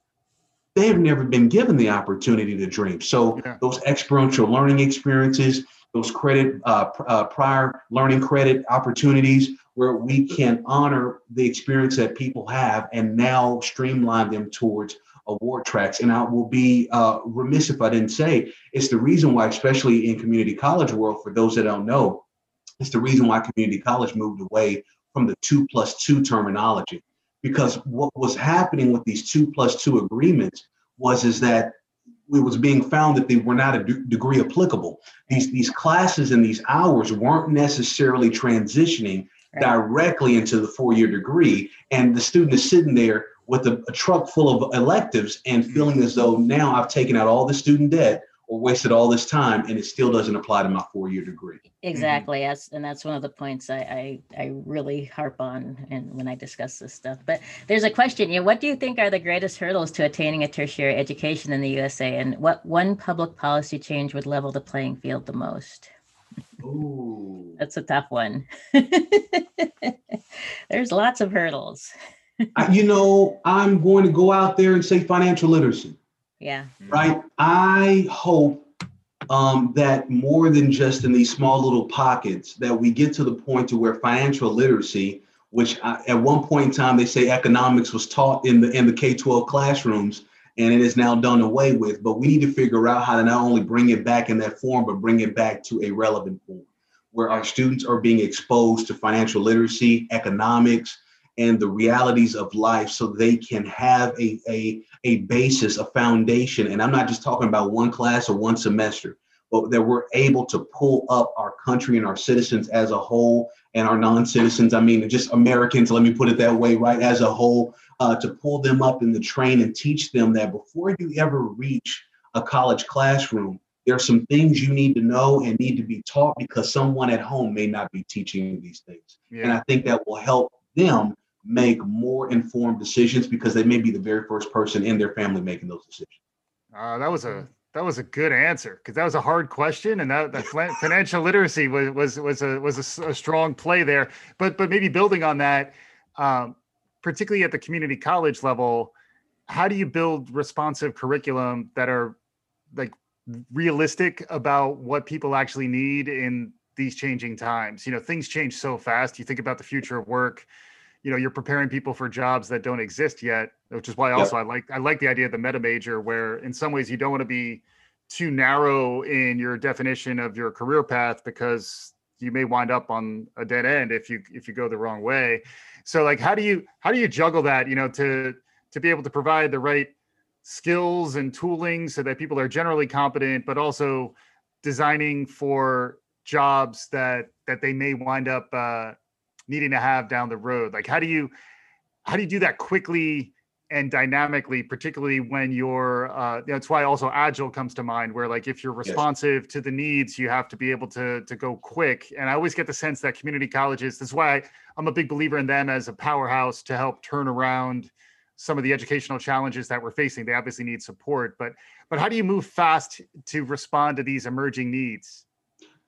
they've never been given the opportunity to dream. So yeah. those experiential learning experiences, those credit uh, uh, prior learning credit opportunities where we can honor the experience that people have and now streamline them towards award tracks. And I will be uh, remiss if I didn't say it's the reason why, especially in community college world, for those that don't know, it's the reason why community college moved away from the two plus two terminology. Because what was happening with these two plus two agreements was is that it was being found that they were not a d- degree applicable. These these classes and these hours weren't necessarily transitioning directly into the four-year degree, and the student is sitting there with a, a truck full of electives and feeling as though now I've taken out all the student debt or wasted all this time and it still doesn't apply to my four-year degree. Exactly. Mm-hmm. yes and that's one of the points I, I, I really harp on and when i discuss this stuff. But there's a question you know what do you think are the greatest hurdles to attaining a tertiary education in the usa and what one public policy change would level the playing field the most Ooh. That's a tough one. [LAUGHS] There's lots of hurdles. [LAUGHS] you know, I'm going to go out there and say financial literacy. Yeah. Right. I hope um, that more than just in these small little pockets, that we get to the point to where financial literacy, which I, at one point in time they say economics was taught in the in the K-12 classrooms, and it is now done away with. But we need to figure out how to not only bring it back in that form, but bring it back to a relevant form where our students are being exposed to financial literacy, economics, and the realities of life so they can have a, a, a basis, a foundation. And I'm not just talking about one class or one semester, but that we're able to pull up our country and our citizens as a whole and our non-citizens, I mean, just Americans, let me put it that way, right, as a whole, uh, to pull them up in the train and teach them that before you ever reach a college classroom, there are some things you need to know and need to be taught because someone at home may not be teaching these things. Yeah. And I think that will help them make more informed decisions because they may be the very first person in their family making those decisions. Uh, that was a that was a good answer because that was a hard question, and that, that financial literacy was was was a was a, a, strong play there. But but maybe building on that, um, particularly at the community college level, how do you build responsive curriculum that are like realistic about what people actually need in these changing times? You know, things change so fast. You think about the future of work. You know, you're preparing people for jobs that don't exist yet, which is why also yep. I like I like the idea of the meta major, where in some ways you don't want to be too narrow in your definition of your career path because you may wind up on a dead end if you if you go the wrong way. So like how do you how do you juggle that you know to to be able to provide the right skills and tooling so that people are generally competent but also designing for jobs that that they may wind up uh, needing to have down the road? Like how do you how do you do that quickly and dynamically, particularly when you're, uh, that's why also agile comes to mind, where like if you're responsive yes. to the needs, you have to be able to to go quick. And I always get the sense that community colleges, that's why I, I'm a big believer in them as a powerhouse to help turn around some of the educational challenges that we're facing. They obviously need support, but but how do you move fast to respond to these emerging needs?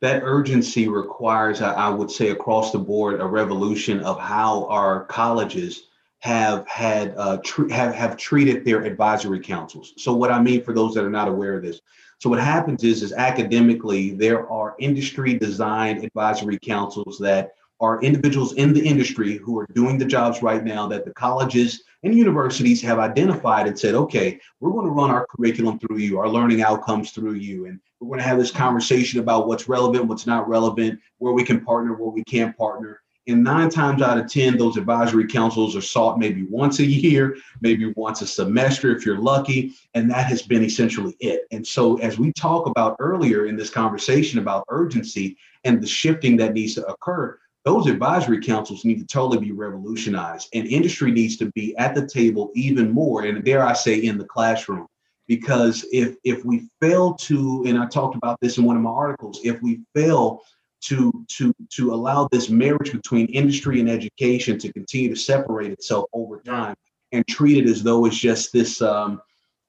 That urgency requires, I would say, across the board, a revolution of how our colleges have had uh, tr- have have treated their advisory councils. So what I mean for those that are not aware of this, so what happens is is academically there are industry designed advisory councils that are individuals in the industry who are doing the jobs right now that the colleges and universities have identified and said, okay, we're going to run our curriculum through you, our learning outcomes through you. And we're going to have this conversation about what's relevant, what's not relevant, where we can partner, where we can't partner. And nine times out of 10, those advisory councils are sought maybe once a year, maybe once a semester if you're lucky. And that has been essentially it. And so, as we talk about earlier in this conversation about urgency and the shifting that needs to occur, those advisory councils need to totally be revolutionized and industry needs to be at the table even more and dare i say in the classroom because if if we fail to and i talked about this in one of my articles if we fail to to to allow this marriage between industry and education to continue to separate itself over time and treat it as though it's just this um,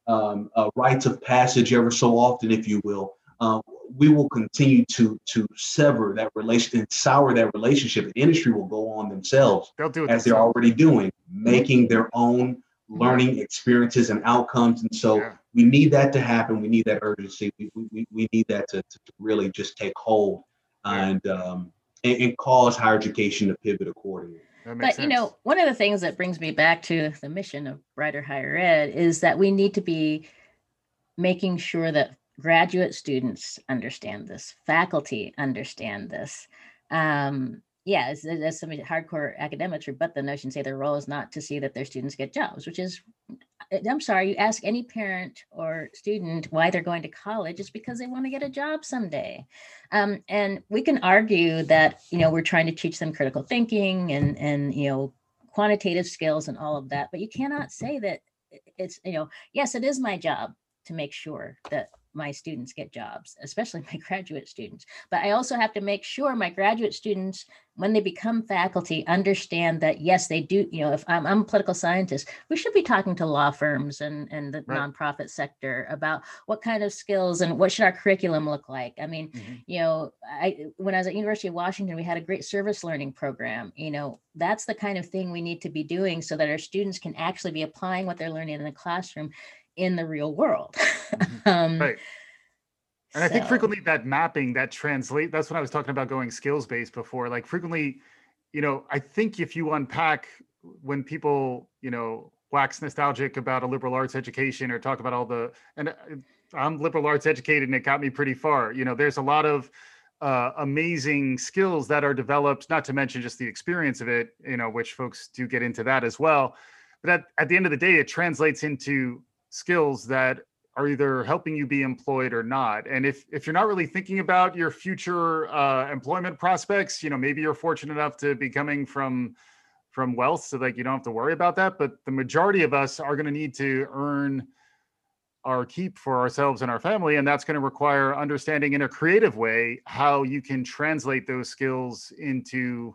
um, uh, rites of passage ever so often if you will uh, we will continue to to sever that relation and sour that relationship. The industry will go on themselves They'll do it as they're already doing, making their own learning experiences and outcomes. And so Yeah. we need that to happen. We need that urgency. We, we, we need that to, to really just take hold. And, um, and and cause higher education to pivot accordingly. That makes But you know, one of the things that brings me back to the mission of Brighter Higher Ed is that we need to be making sure that graduate students understand this, faculty understand this. Um, yeah, as, as some hardcore academics rebut the notion, say their role is not to see that their students get jobs, which is, I- I'm sorry, you ask any parent or student why they're going to college, it's because they want to get a job someday. Um, and we can argue that, you know, we're trying to teach them critical thinking and, and, you know, quantitative skills and all of that, but you cannot say that it's, you know, yes, it is my job to make sure that my students get jobs, especially my [LAUGHS] graduate students. But I also have to make sure my graduate students, when they become faculty, understand that yes, they do. You know, if I'm, I'm a political scientist, we should be talking to law firms and and the Right. nonprofit sector about what kind of skills and what should our curriculum look like. I mean, Mhm. you know, I when I was at University of Washington, we had a great service learning program. You know, that's the kind of thing we need to be doing so that our students can actually be applying what they're learning in the classroom in the real world. Mhm. [LAUGHS] um, Right. And I think frequently that mapping, that translate, that's what I was talking about going skills based before. Like frequently, you know, I think if you unpack when people, you know, wax nostalgic about a liberal arts education or talk about all the, and uh, I'm liberal arts educated and it got me pretty far. You know, there's a lot of uh, amazing skills that are developed, not to mention just the experience of it, you know, which folks do get into that as well. But at, at the end of the day, it translates into skills that are either helping you be employed or not. And if if you're not really thinking about your future uh, employment prospects, you know, maybe you're fortunate enough to be coming from from wealth, so like you don't have to worry about that. But the majority of us are going to need to earn our keep for ourselves and our family, and that's going to require understanding in a creative way how you can translate those skills into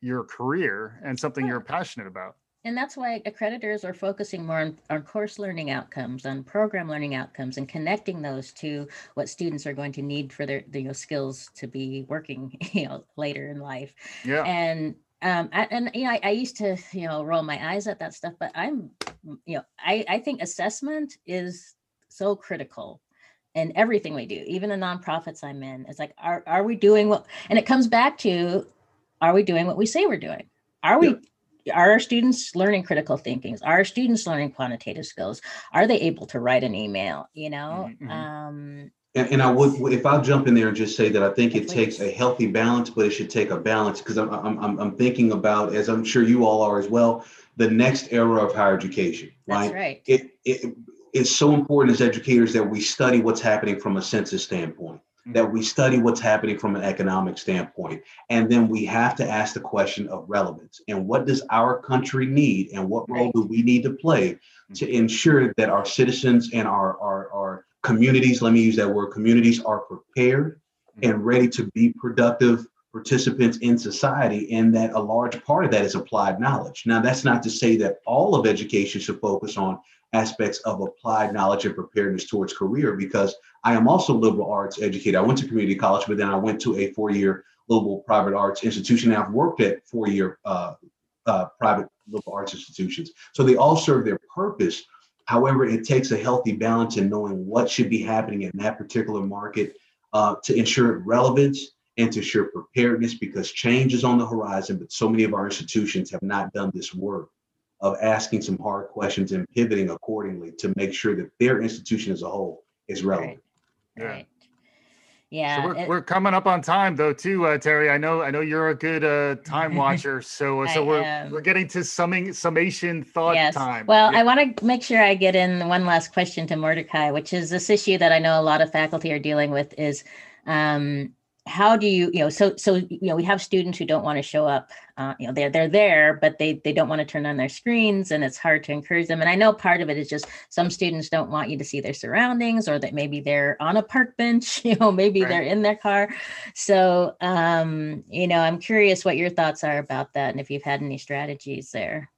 your career and something you're passionate about. And that's why accreditors are focusing more on, on course learning outcomes, on program learning outcomes, and connecting those to what students are going to need for their, their you know, skills to be working, [LAUGHS] you know, later in life. Yeah. And um, I, and you know, I, I used to you know roll my eyes at that stuff, but I'm, you know, I I think assessment is so critical in everything we do, even the nonprofits I'm in. It's like, are are we doing what? And it comes back to, are we doing what we say we're doing? Are we? Are our students learning critical thinking? Are our students learning quantitative skills? Are they able to write an email? You know, Mhm, mhm. um, And, and I would, if I'll jump in there and just say that I think Yeah, it takes a healthy balance, but it should take a balance because I'm, I'm, I'm, I'm thinking about, as I'm sure you all are as well, the next era of higher education, that's right? right. It, it, it's so important as educators that we study what's happening from a census standpoint, that we study what's happening from an economic standpoint. And then we have to ask the question of relevance and what does our country need and what role do we need to play to mm-hmm. ensure that our citizens and our, our, our communities, let me use that word, communities are prepared mm-hmm. and ready to be productive participants in society and that a large part of that is applied knowledge. Now, that's not to say that all of education should focus on aspects of applied knowledge and preparedness towards career because I am also liberal arts educated. I went to community college, but then I went to a four-year liberal private arts institution. I've worked at four-year uh, uh, private liberal arts institutions. So they all serve their purpose. However, it takes a healthy balance in knowing what should be happening in that particular market uh, to ensure relevance and to ensure preparedness because change is on the horizon, but so many of our institutions have not done this work of asking some hard questions and pivoting accordingly to make sure that their institution as a whole is relevant. Yeah. Right. Yeah. So we're, it- we're coming up on time though too, uh, Terri. I know I know you're a good uh, time [LAUGHS] watcher. So I so we're am. we're getting to summing summation thought yes. time. Well, Yeah. I want to make sure I get in one last question to Mordecai, which is this issue that I know a lot of faculty are dealing with is um, how do you, you know, so so you know, we have students who don't want to show up. Uh, you know, they're they're there, but they they don't want to turn on their screens, and it's hard to encourage them. And I know part of it is just some students don't want you to see their surroundings, or that maybe they're on a park bench. [LAUGHS] You know, maybe Right. they're in their car. So, um, you know, I'm curious what your thoughts are about that, and if you've had any strategies there.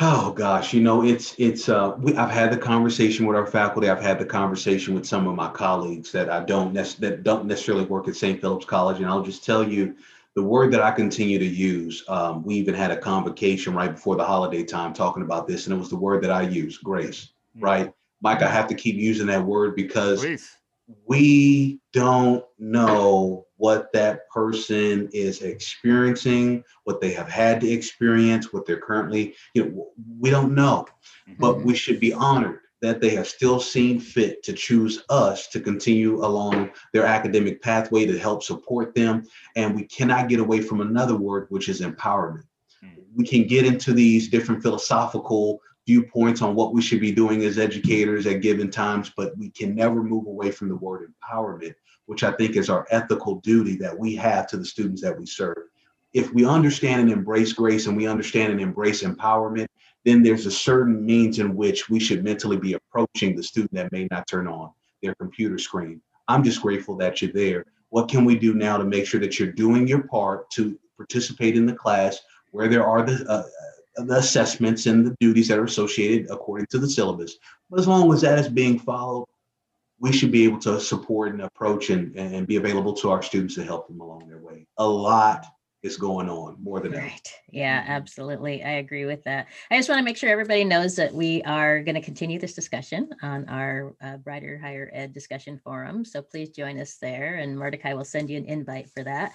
Oh gosh, you know, it's it's uh we, I've had the conversation with our faculty. I've had the conversation with some of my colleagues that I don't nec- that don't necessarily work at St. Philip's College, and I'll just tell you the word that I continue to use. Um, we even had a convocation right before the holiday time talking about this, and it was the word that I use, grace. Mm. Right, Mike, I have to keep using that word because Please. we don't know what that person is experiencing, what they have had to experience, what they're currently, you know, we don't know. But Mhm. we should be honored that they have still seen fit to choose us to continue along their academic pathway to help support them. And we cannot get away from another word, which is empowerment. Mm. We can get into these different philosophical viewpoints on what we should be doing as educators at given times, but we can never move away from the word empowerment, which I think is our ethical duty that we have to the students that we serve. If we understand and embrace grace and we understand and embrace empowerment, then there's a certain means in which we should mentally be approaching the student that may not turn on their computer screen. I'm just grateful that you're there. What can we do now to make sure that you're doing your part to participate in the class where there are the, uh, the assessments and the duties that are associated according to the syllabus? But as long as that is being followed, we should be able to support and approach and, and be available to our students to help them along their way. A lot is going on more than. Right. Yeah, absolutely. I agree with that. I just want to make sure everybody knows that we are going to continue this discussion on our uh, Brighter Higher Ed discussion forum. So please join us there, and Mordecai will send you an invite for that.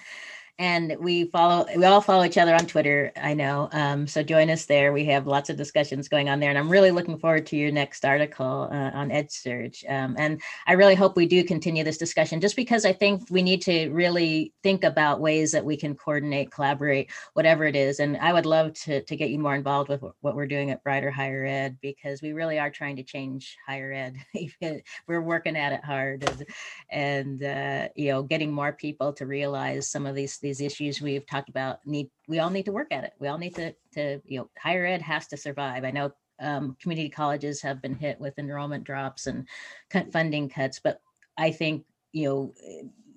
And we follow, we all follow each other on Twitter. I know. Um, so join us there. We have lots of discussions going on there, and I'm really looking forward to your next article uh, on EdSurge. Um, and I really hope we do continue this discussion, just because I think we need to really think about ways that we can coordinate, collaborate, whatever it is. And I would love to, to get you more involved with what we're doing at Brighter Higher Ed because we really are trying to change higher ed. [LAUGHS] we're working at it hard and, and uh, you know, getting more people to realize some of these these issues we've talked about. Need we all need to work at it. We all need to to you know, higher ed has to survive. I know um, community colleges have been hit with enrollment drops and cut funding cuts, but I think you know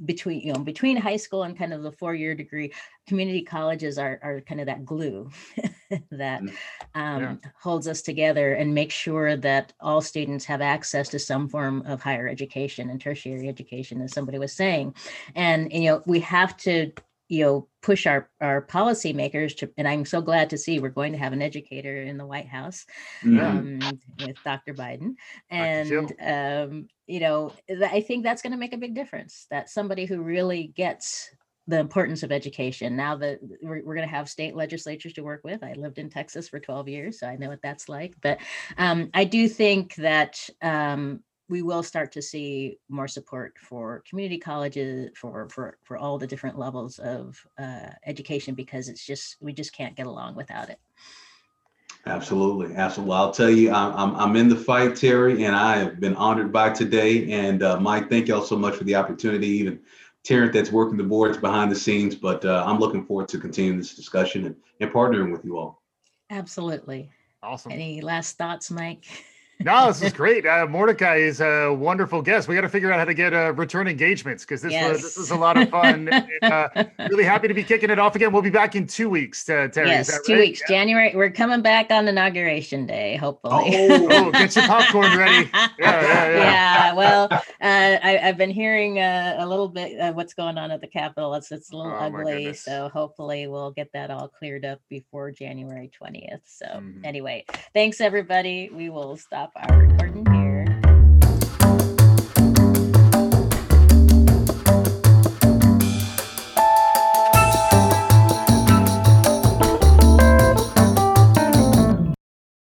between you know between high school and kind of the four year degree community colleges are, are kind of that glue [LAUGHS] that Mm. um, holds us together and make sure that all students have access to some form of higher education and tertiary education as somebody was saying and you know we have to you know push our our policymakers to and i'm so glad to see we're going to have an educator in the white house Mhm. um, with Dr. Biden. And, um, you know, I think that's going to make a big difference that somebody who really gets the importance of education. Now that we're, we're going to have state legislatures to work with, I lived in Texas for 12 years, so I know what that's like. But um, I do think that um, we will start to see more support for community colleges, for for for all the different levels of uh, education, because it's just we just can't get along without it. Absolutely, absolutely. I'll tell you, I'm, I'm, I'm in the fight, Terri, and I have been honored by today. And uh, Mike, thank y'all so much for the opportunity. Even Terrence, that's working the boards behind the scenes, but uh, I'm looking forward to continuing this discussion and, and partnering with you all. Absolutely. Awesome. Any last thoughts, Mike? [LAUGHS] No, this is great. Uh, Mordecai is a wonderful guest. We got to figure out how to get uh, return engagements because this was this Yes. was a lot of fun. [LAUGHS] And, uh, really happy to be kicking it off again. We'll be back in two weeks, uh, Terri. yes, two weeks. January. We're coming back on inauguration day, hopefully. Oh, get your popcorn ready. [LAUGHS] Yeah, yeah, yeah. Yeah, well, uh, I, I've been hearing uh, a little bit of what's going on at the Capitol. It's it's a little Oh, ugly, so hopefully we'll get that all cleared up before January twentieth. So Mhm. anyway, thanks everybody. We will stop our recording